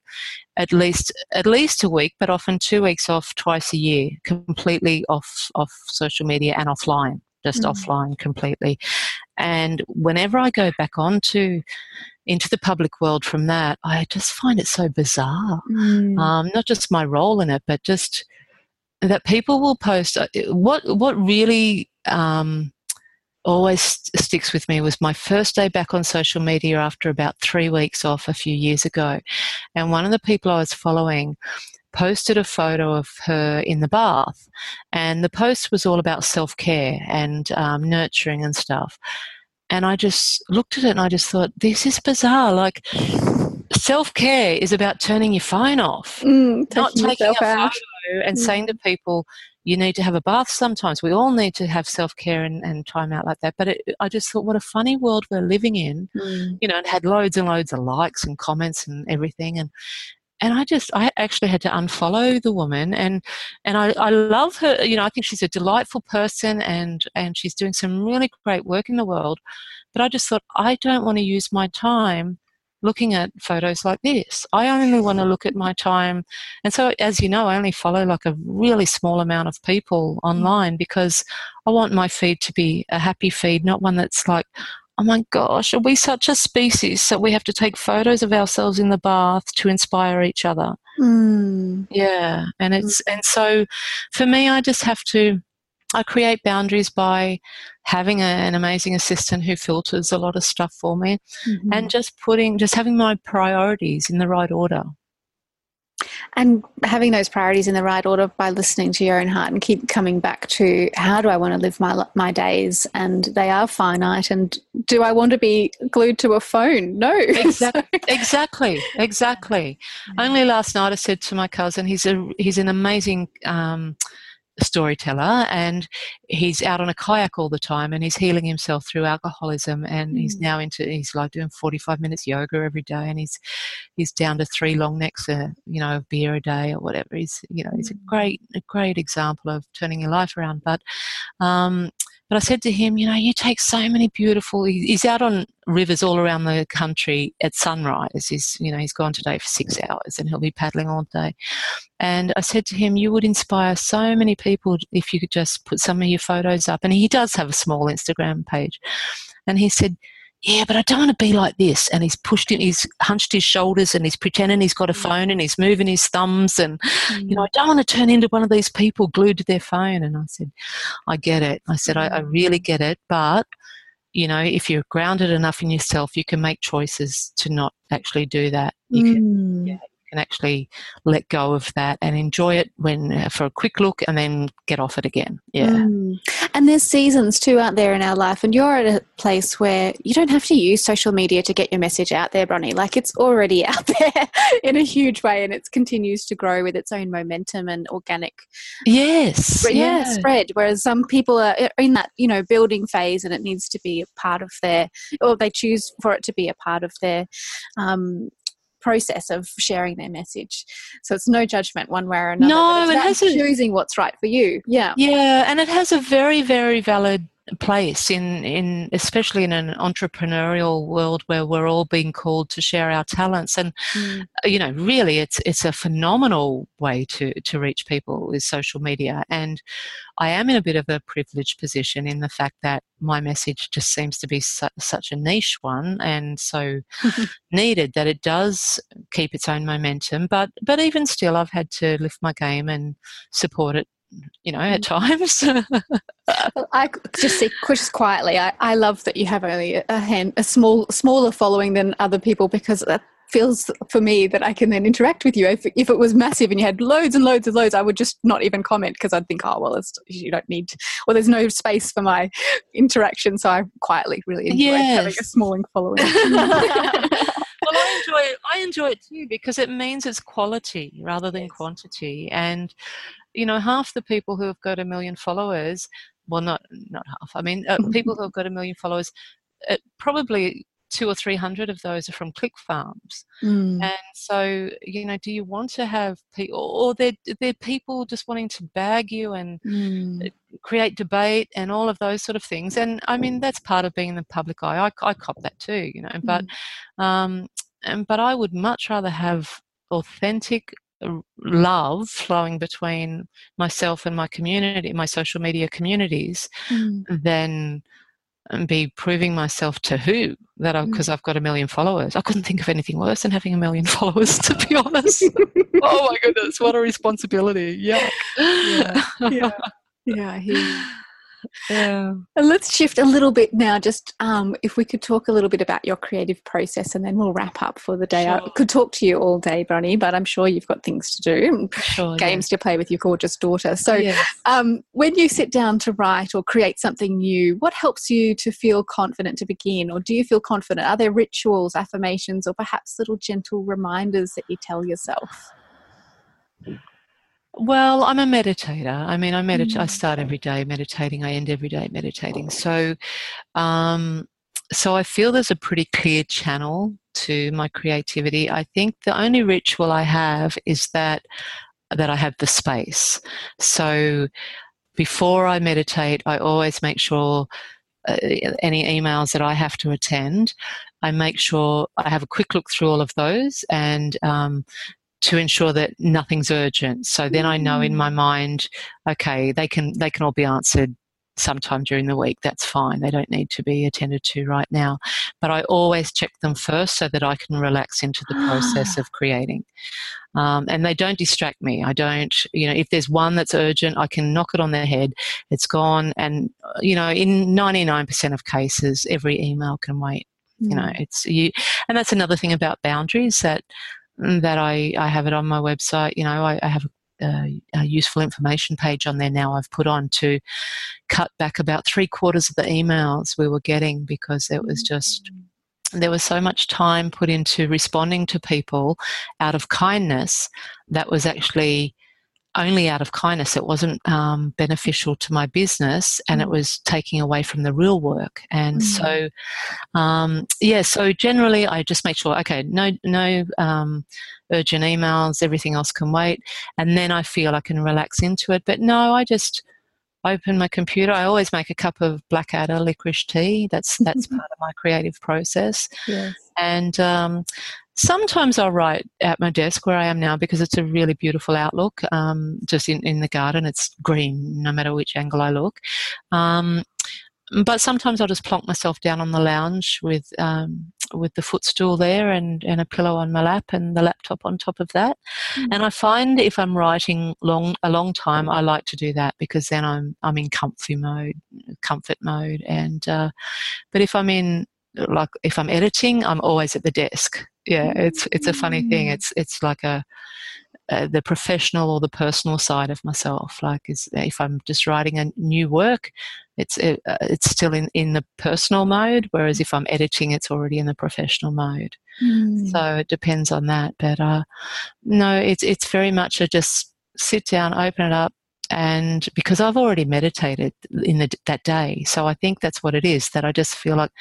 at least at least a week, but often two weeks off twice a year, completely off off social media and offline, just mm. offline completely. And whenever I go back onto into the public world from that, I just find it so bizarre. Mm. Um, not just my role in it, but just that people will post. Uh, what what really um, always sticks with me was my first day back on social media after about three weeks off a few years ago. And one of the people I was following posted a photo of her in the bath. And the post was all about self care and um, nurturing and stuff. And I just looked at it and I just thought, this is bizarre. Like, self care is about turning your phone off, mm, not taking a photo and mm. saying to people, you need to have a bath sometimes. We all need to have self care and, and, time out like that. But it, I just thought, what a funny world we're living in, mm. you know, and had loads and loads of likes and comments and everything. And and I just I actually had to unfollow the woman and and I, I love her you know I think she's a delightful person and and she's doing some really great work in the world but I just thought I don't want to use my time looking at photos like this. I only want to look at my time. And so, as you know, I only follow like a really small amount of people mm. online because I want my feed to be a happy feed, not one that's like, oh my gosh, are we such a species that we have to take photos of ourselves in the bath to inspire each other? Mm. Yeah. And it's, and so for me, I just have to I create boundaries by having a, an amazing assistant who filters a lot of stuff for me mm-hmm. and just putting, just having my priorities in the right order. And having those priorities in the right order by listening to your own heart and keep coming back to how do I want to live my my days and they are finite and do I want to be glued to a phone? No. <laughs> Exactly. exactly. Exactly. Only last night I said to my cousin, he's a he's an amazing um, storyteller and he's out on a kayak all the time and he's healing himself through alcoholism and mm. he's now into he's like doing 45 minutes yoga every day and he's he's down to three long necks uh, you know of beer a day or whatever he's you know he's a mm. great a great example of turning your life around but um but I said to him, you know, you take so many beautiful. He's out on rivers all around the country at sunrise. He's, you know, he's gone today for six hours and he'll be paddling all day. And I said to him, you would inspire so many people if you could just put some of your photos up. And he does have a small Instagram page. And he said, yeah, but I don't want to be like this. And he's pushed in, he's hunched his shoulders and he's pretending he's got a mm. phone and he's moving his thumbs. And, mm. you know, I don't want to turn into one of these people glued to their phone. And I said, I get it. I said, I, I really get it. But, you know, if you're grounded enough in yourself, you can make choices to not actually do that. You can, mm. yeah, can actually let go of that and enjoy it when uh, for a quick look and then get off it again. Yeah. Mm. And there's seasons too out there in our life, and you're at a place where you don't have to use social media to get your message out there, Bronnie. Like it's already <laughs> out there in a huge way, and it continues to grow with its own momentum and organic. Yes. Yeah, yeah. spread. Whereas some people are in that you know building phase, and it needs to be a part of their, or they choose for it to be a part of their um, process of sharing their message. So it's no judgment one way or another. No, it has choosing what's right for you. Yeah. Yeah, and it has a very, very valid place in in especially in an entrepreneurial world where we're all being called to share our talents. And mm. you know really it's it's a phenomenal way to to reach people is social media. And I am in a bit of a privileged position in the fact that my message just seems to be su- such a niche one and so <laughs> needed that it does keep its own momentum. But but even still I've had to lift my game and support it you know, at mm. times. <laughs> I just see just quietly. I, I love that you have only a hand, a small, smaller following than other people because that feels for me that I can then interact with you. If, if it was massive and you had loads and loads and loads, I would just not even comment because I'd think, oh well, you don't need, well, there's no space for my interaction. So I quietly really enjoy yes. having a small following. <laughs> <laughs> well, I enjoy it. I enjoy it too because it means it's quality rather than yes. quantity, and you know, half the people who have got a million followers, well, not not half. I mean, uh, people who have got a million followers, uh, probably two or three hundred of those are from click farms. Mm. And so, you know, do you want to have people, or they're, they're people just wanting to bag you and mm. create debate and all of those sort of things. And I mean, that's part of being in the public eye. I, I cop that too, you know, but, mm. um, and, but I would much rather have authentic love flowing between myself and my community, my social media communities, mm. than um, be proving myself to who that because mm. I've got a million followers. I couldn't think of anything worse than having a million <laughs> followers, to be honest. oh my <laughs> goodness, what a responsibility! <laughs> Yeah, yeah, yeah. yeah yeah. Let's shift a little bit now. Just um, if we could talk a little bit about your creative process, and then we'll wrap up for the day. Sure. I could talk to you all day, Bronnie, but I'm sure you've got things to do, sure, games yeah. to play with your gorgeous daughter. So, yes. um, when you sit down to write or create something new, what helps you to feel confident to begin, or do you feel confident? Are there rituals, affirmations, or perhaps little gentle reminders that you tell yourself? Well, I'm a meditator. I mean, I meditate. Mm. I start every day meditating. I end every day meditating. So, um, so I feel there's a pretty clear channel to my creativity. I think the only ritual I have is that that I have the space. So, before I meditate, I always make sure uh, any emails that I have to attend, I make sure I have a quick look through all of those and um, to ensure that nothing's urgent. So then I know in my mm. mind, okay, they can they can all be answered sometime during the week. That's fine. They don't need to be attended to right now. But I always check them first so that I can relax into the process <gasps> of creating. Um, and they don't distract me. I don't, you know, if there's one that's urgent, I can knock it on their head. It's gone. And, uh, you know, in 99% of cases, every email can wait. You know, mm. it's you, and that's another thing about boundaries that that I, I have it on my website. You know, I, I have a, a, useful information page on there now I've put on to cut back about three quarters of the emails we were getting because it was just there was so much time put into responding to people out of kindness that was actually only out of kindness. It wasn't um, beneficial to my business, and it mm. was taking away from the real work. And mm-hmm. so, um, yeah. So generally, I just make sure, okay, no, no um, urgent emails. Everything else can wait, and then I feel I can relax into it. But no, I just open my computer. I always make a cup of Blackadder licorice tea. That's that's <laughs> part of my creative process. Yes. And um, sometimes I'll write at my desk where I am now because it's a really beautiful outlook. Um, just in, in the garden, it's green no matter which angle I look. Um, but sometimes I'll just plonk myself down on the lounge with um, with the footstool there and, and a pillow on my lap and the laptop on top of that. Mm. And I find if I'm writing long a long time, I like to do that because then I'm I'm in comfy mode, comfort mode. And uh, but if I'm in like if I'm editing, I'm always at the desk. Yeah, it's it's a funny thing. Mm. It's it's like a uh, the professional or the personal side of myself. Like, is if I'm just writing a new work, it's it, uh, it's still in in the personal mode. Whereas if I'm editing, it's already in the professional mode. Mm. So it depends on that. But uh, no, it's it's very much a just sit down, open it up, and because I've already meditated in the, that day, so I think that's what it is. That I just feel like,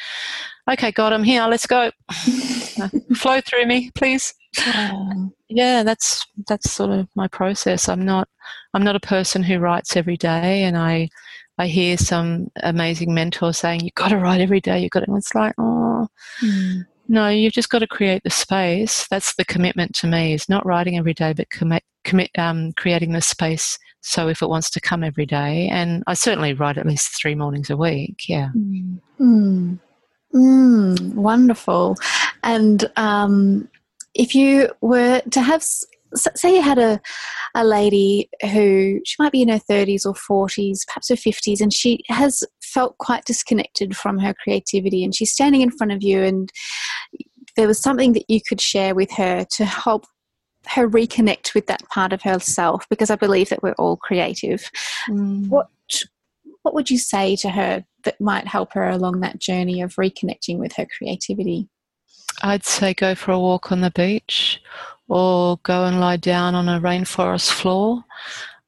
okay, God, I'm here. Let's go. <laughs> Flow through me, please. Um, yeah, that's that's sort of my process. I'm not I'm not a person who writes every day, and I I hear some amazing mentor saying you've got to write every day. You've got to. And it's like oh. Mm. No, you've just got to create the space. That's the commitment to me. Is not writing every day, but commit, commit, um, creating the space. So if it wants to come every day, and I certainly write at least three mornings a week. Yeah. Mm. Mm. Mm, wonderful. And um, if you were to have, say, you had a, a lady who she might be in her 30s or 40s, perhaps her 50s, and she has felt quite disconnected from her creativity, and she's standing in front of you, and there was something that you could share with her to help her reconnect with that part of herself because I believe that we're all creative. Mm. What what would you say to her that might help her along that journey of reconnecting with her creativity? I'd say go for a walk on the beach or go and lie down on a rainforest floor.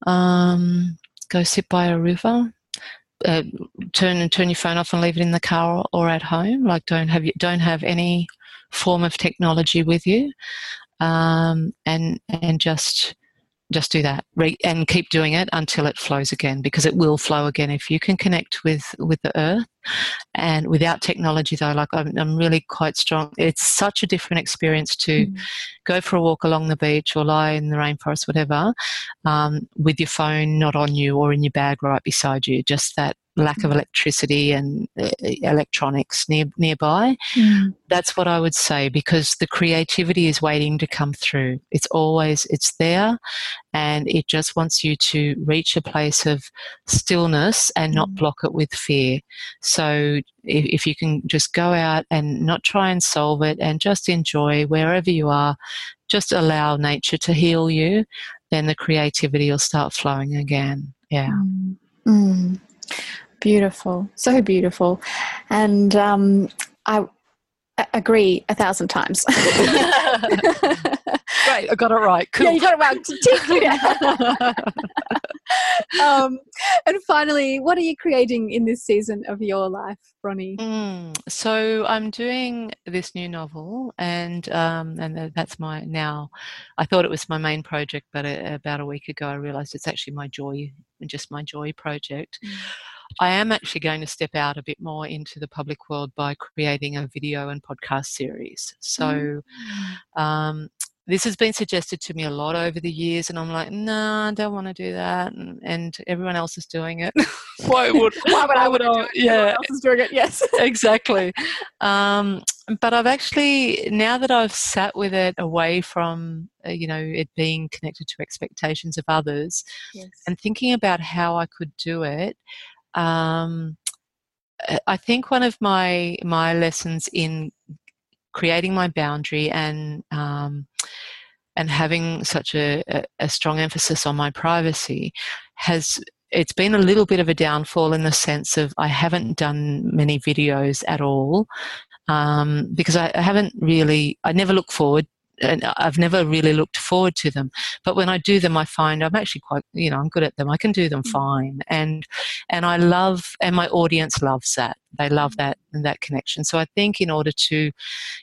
Um, go sit by a river. Uh, turn and turn your phone off and leave it in the car or at home. Like don't have don't have any form of technology with you, um, and and just just do that. Re- and keep doing it until it flows again because it will flow again if you can connect with with the earth. And without technology though like i'm, I'm really quite strong. It's such a different experience to mm. go for a walk along the beach or lie in the rainforest whatever um, with your phone not on you or in your bag right beside you. Just that lack of electricity and uh, electronics near, nearby. Mm. That's what I would say because the creativity is waiting to come through. It's always it's there, and it just wants you to reach a place of stillness and not mm. block it with fear. So if, if you can just go out and not try and solve it and just enjoy wherever you are, just allow nature to heal you, then the creativity will start flowing again. Yeah. Mm. Mm. Beautiful, so beautiful, and um, I agree a thousand times. <laughs> Great, I got it right. Cool. <laughs> Yeah, you got it right. <laughs> um, and finally, what are you creating in this season of your life, Bronnie? Mm, so I'm doing this new novel, and um, and that's my now. I thought it was my main project, but a, about a week ago, I realised it's actually my joy, just my joy project. Mm. I am actually going to step out a bit more into the public world by creating a video and podcast series. So, mm. um, this has been suggested to me a lot over the years, and I'm like, no, nah, I don't want to do that. And, and, everyone else is doing it. <laughs> why would why would I, would I do it? Yeah, everyone else is doing it. Yes, <laughs> exactly. Um, but I've actually now that I've sat with it away from uh, you know it being connected to expectations of others, yes. and thinking about how I could do it um, I think one of my my lessons in creating my boundary and um, and having such a, a, strong emphasis on my privacy has it's been a little bit of a downfall in the sense of I haven't done many videos at all um, because I, I, haven't really I never look forward and I've never really looked forward to them. But when I do them, I find I'm actually quite, you know, I'm good at them. I can do them mm. fine, and and I love, and my audience loves that. They love mm. that and that connection. So I think in order to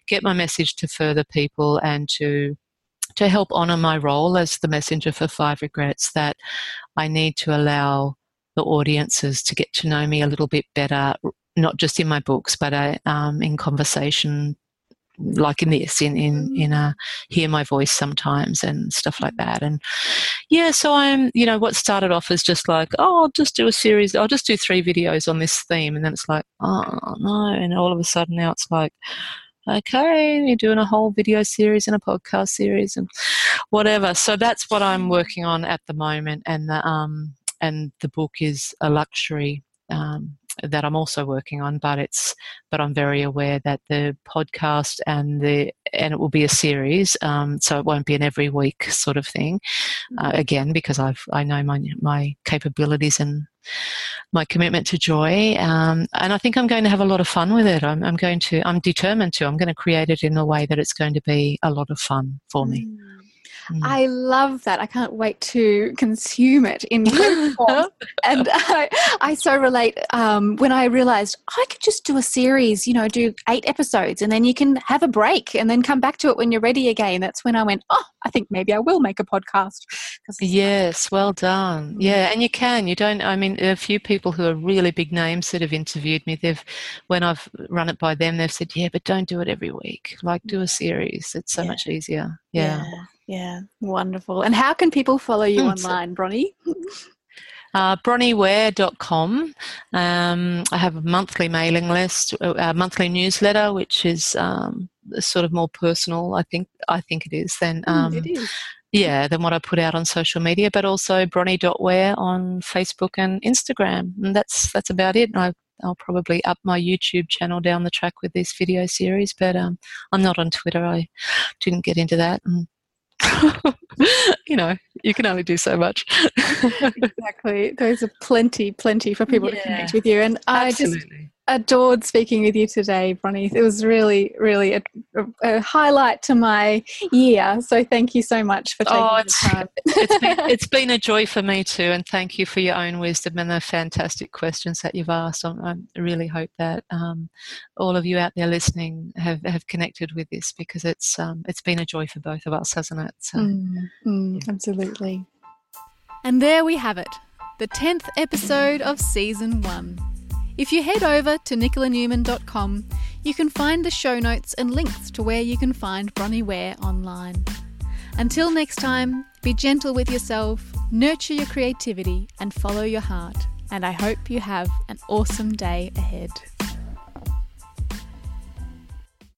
get my message to further people and to to help honour my role as the messenger for Five Regrets, that I need to allow the audiences to get to know me a little bit better, not just in my books, but uh, um, in conversation like in this in in in a hear my voice sometimes and stuff like that. And yeah so i'm you know what started off as just like oh i'll just do a series i'll just do three videos on this theme and then it's like oh no and all of a sudden now it's like okay you're doing a whole video series and a podcast series and whatever. So that's what i'm working on at the moment and the um and the book is a luxury um, that I'm also working on, but it's but I'm very aware that the podcast and the and it will be a series, um, so it won't be an every week sort of thing. Uh, mm-hmm. again, because I've I know my my capabilities and my commitment to joy, um, and I think I'm going to have a lot of fun with it. I'm, I'm, going to I'm determined to. I'm going to create it in a way that it's going to be a lot of fun for me. Mm. Mm. I love that. I can't wait to consume it in <laughs> form. and I, I so relate um, when I realized I could just do a series, you know, do eight episodes and then you can have a break and then come back to it when you're ready again. That's when I went, oh, I think maybe I will make a podcast. Yes, well done. Yeah, and you can. You don't, I mean, a few people who are really big names that have interviewed me, they've, when I've run it by them, they've said, yeah, but don't do it every week. Like do a series. It's so yeah. much easier. Yeah. yeah. Yeah. Wonderful. And how can people follow you mm, online, Bronnie? <laughs> Uh, bronnieware.com. Um, I have a monthly mailing list, a monthly newsletter, which is um, sort of more personal. I think I think it is than um, mm, it is. yeah than what I put out on social media. But also bronnie.ware on Facebook and Instagram, and that's that's about it. I I'll probably up my YouTube channel down the track with this video series, but um, I'm not on Twitter. I didn't get into that. And <laughs> you know, you can only do so much. <laughs> exactly. There's a plenty, plenty for people yeah, to connect with you. And I absolutely. just adored speaking with you today, Bronnie. It was really, really a, a, highlight to my year. So thank you so much for taking oh, the time. it's, been, <laughs> it's been a joy for me too, and thank you for your own wisdom and the fantastic questions that you've asked. I, really hope that um, all of you out there listening have, have connected with this because it's um, it's been a joy for both of us, hasn't it? So, mm, mm, yeah. Absolutely. And there we have it, the tenth episode of season one. If you head over to nicolanewman.com, you can find the show notes and links to where you can find Bronnie Ware online. Until next time, be gentle with yourself, nurture your creativity, and follow your heart. And I hope you have an awesome day ahead.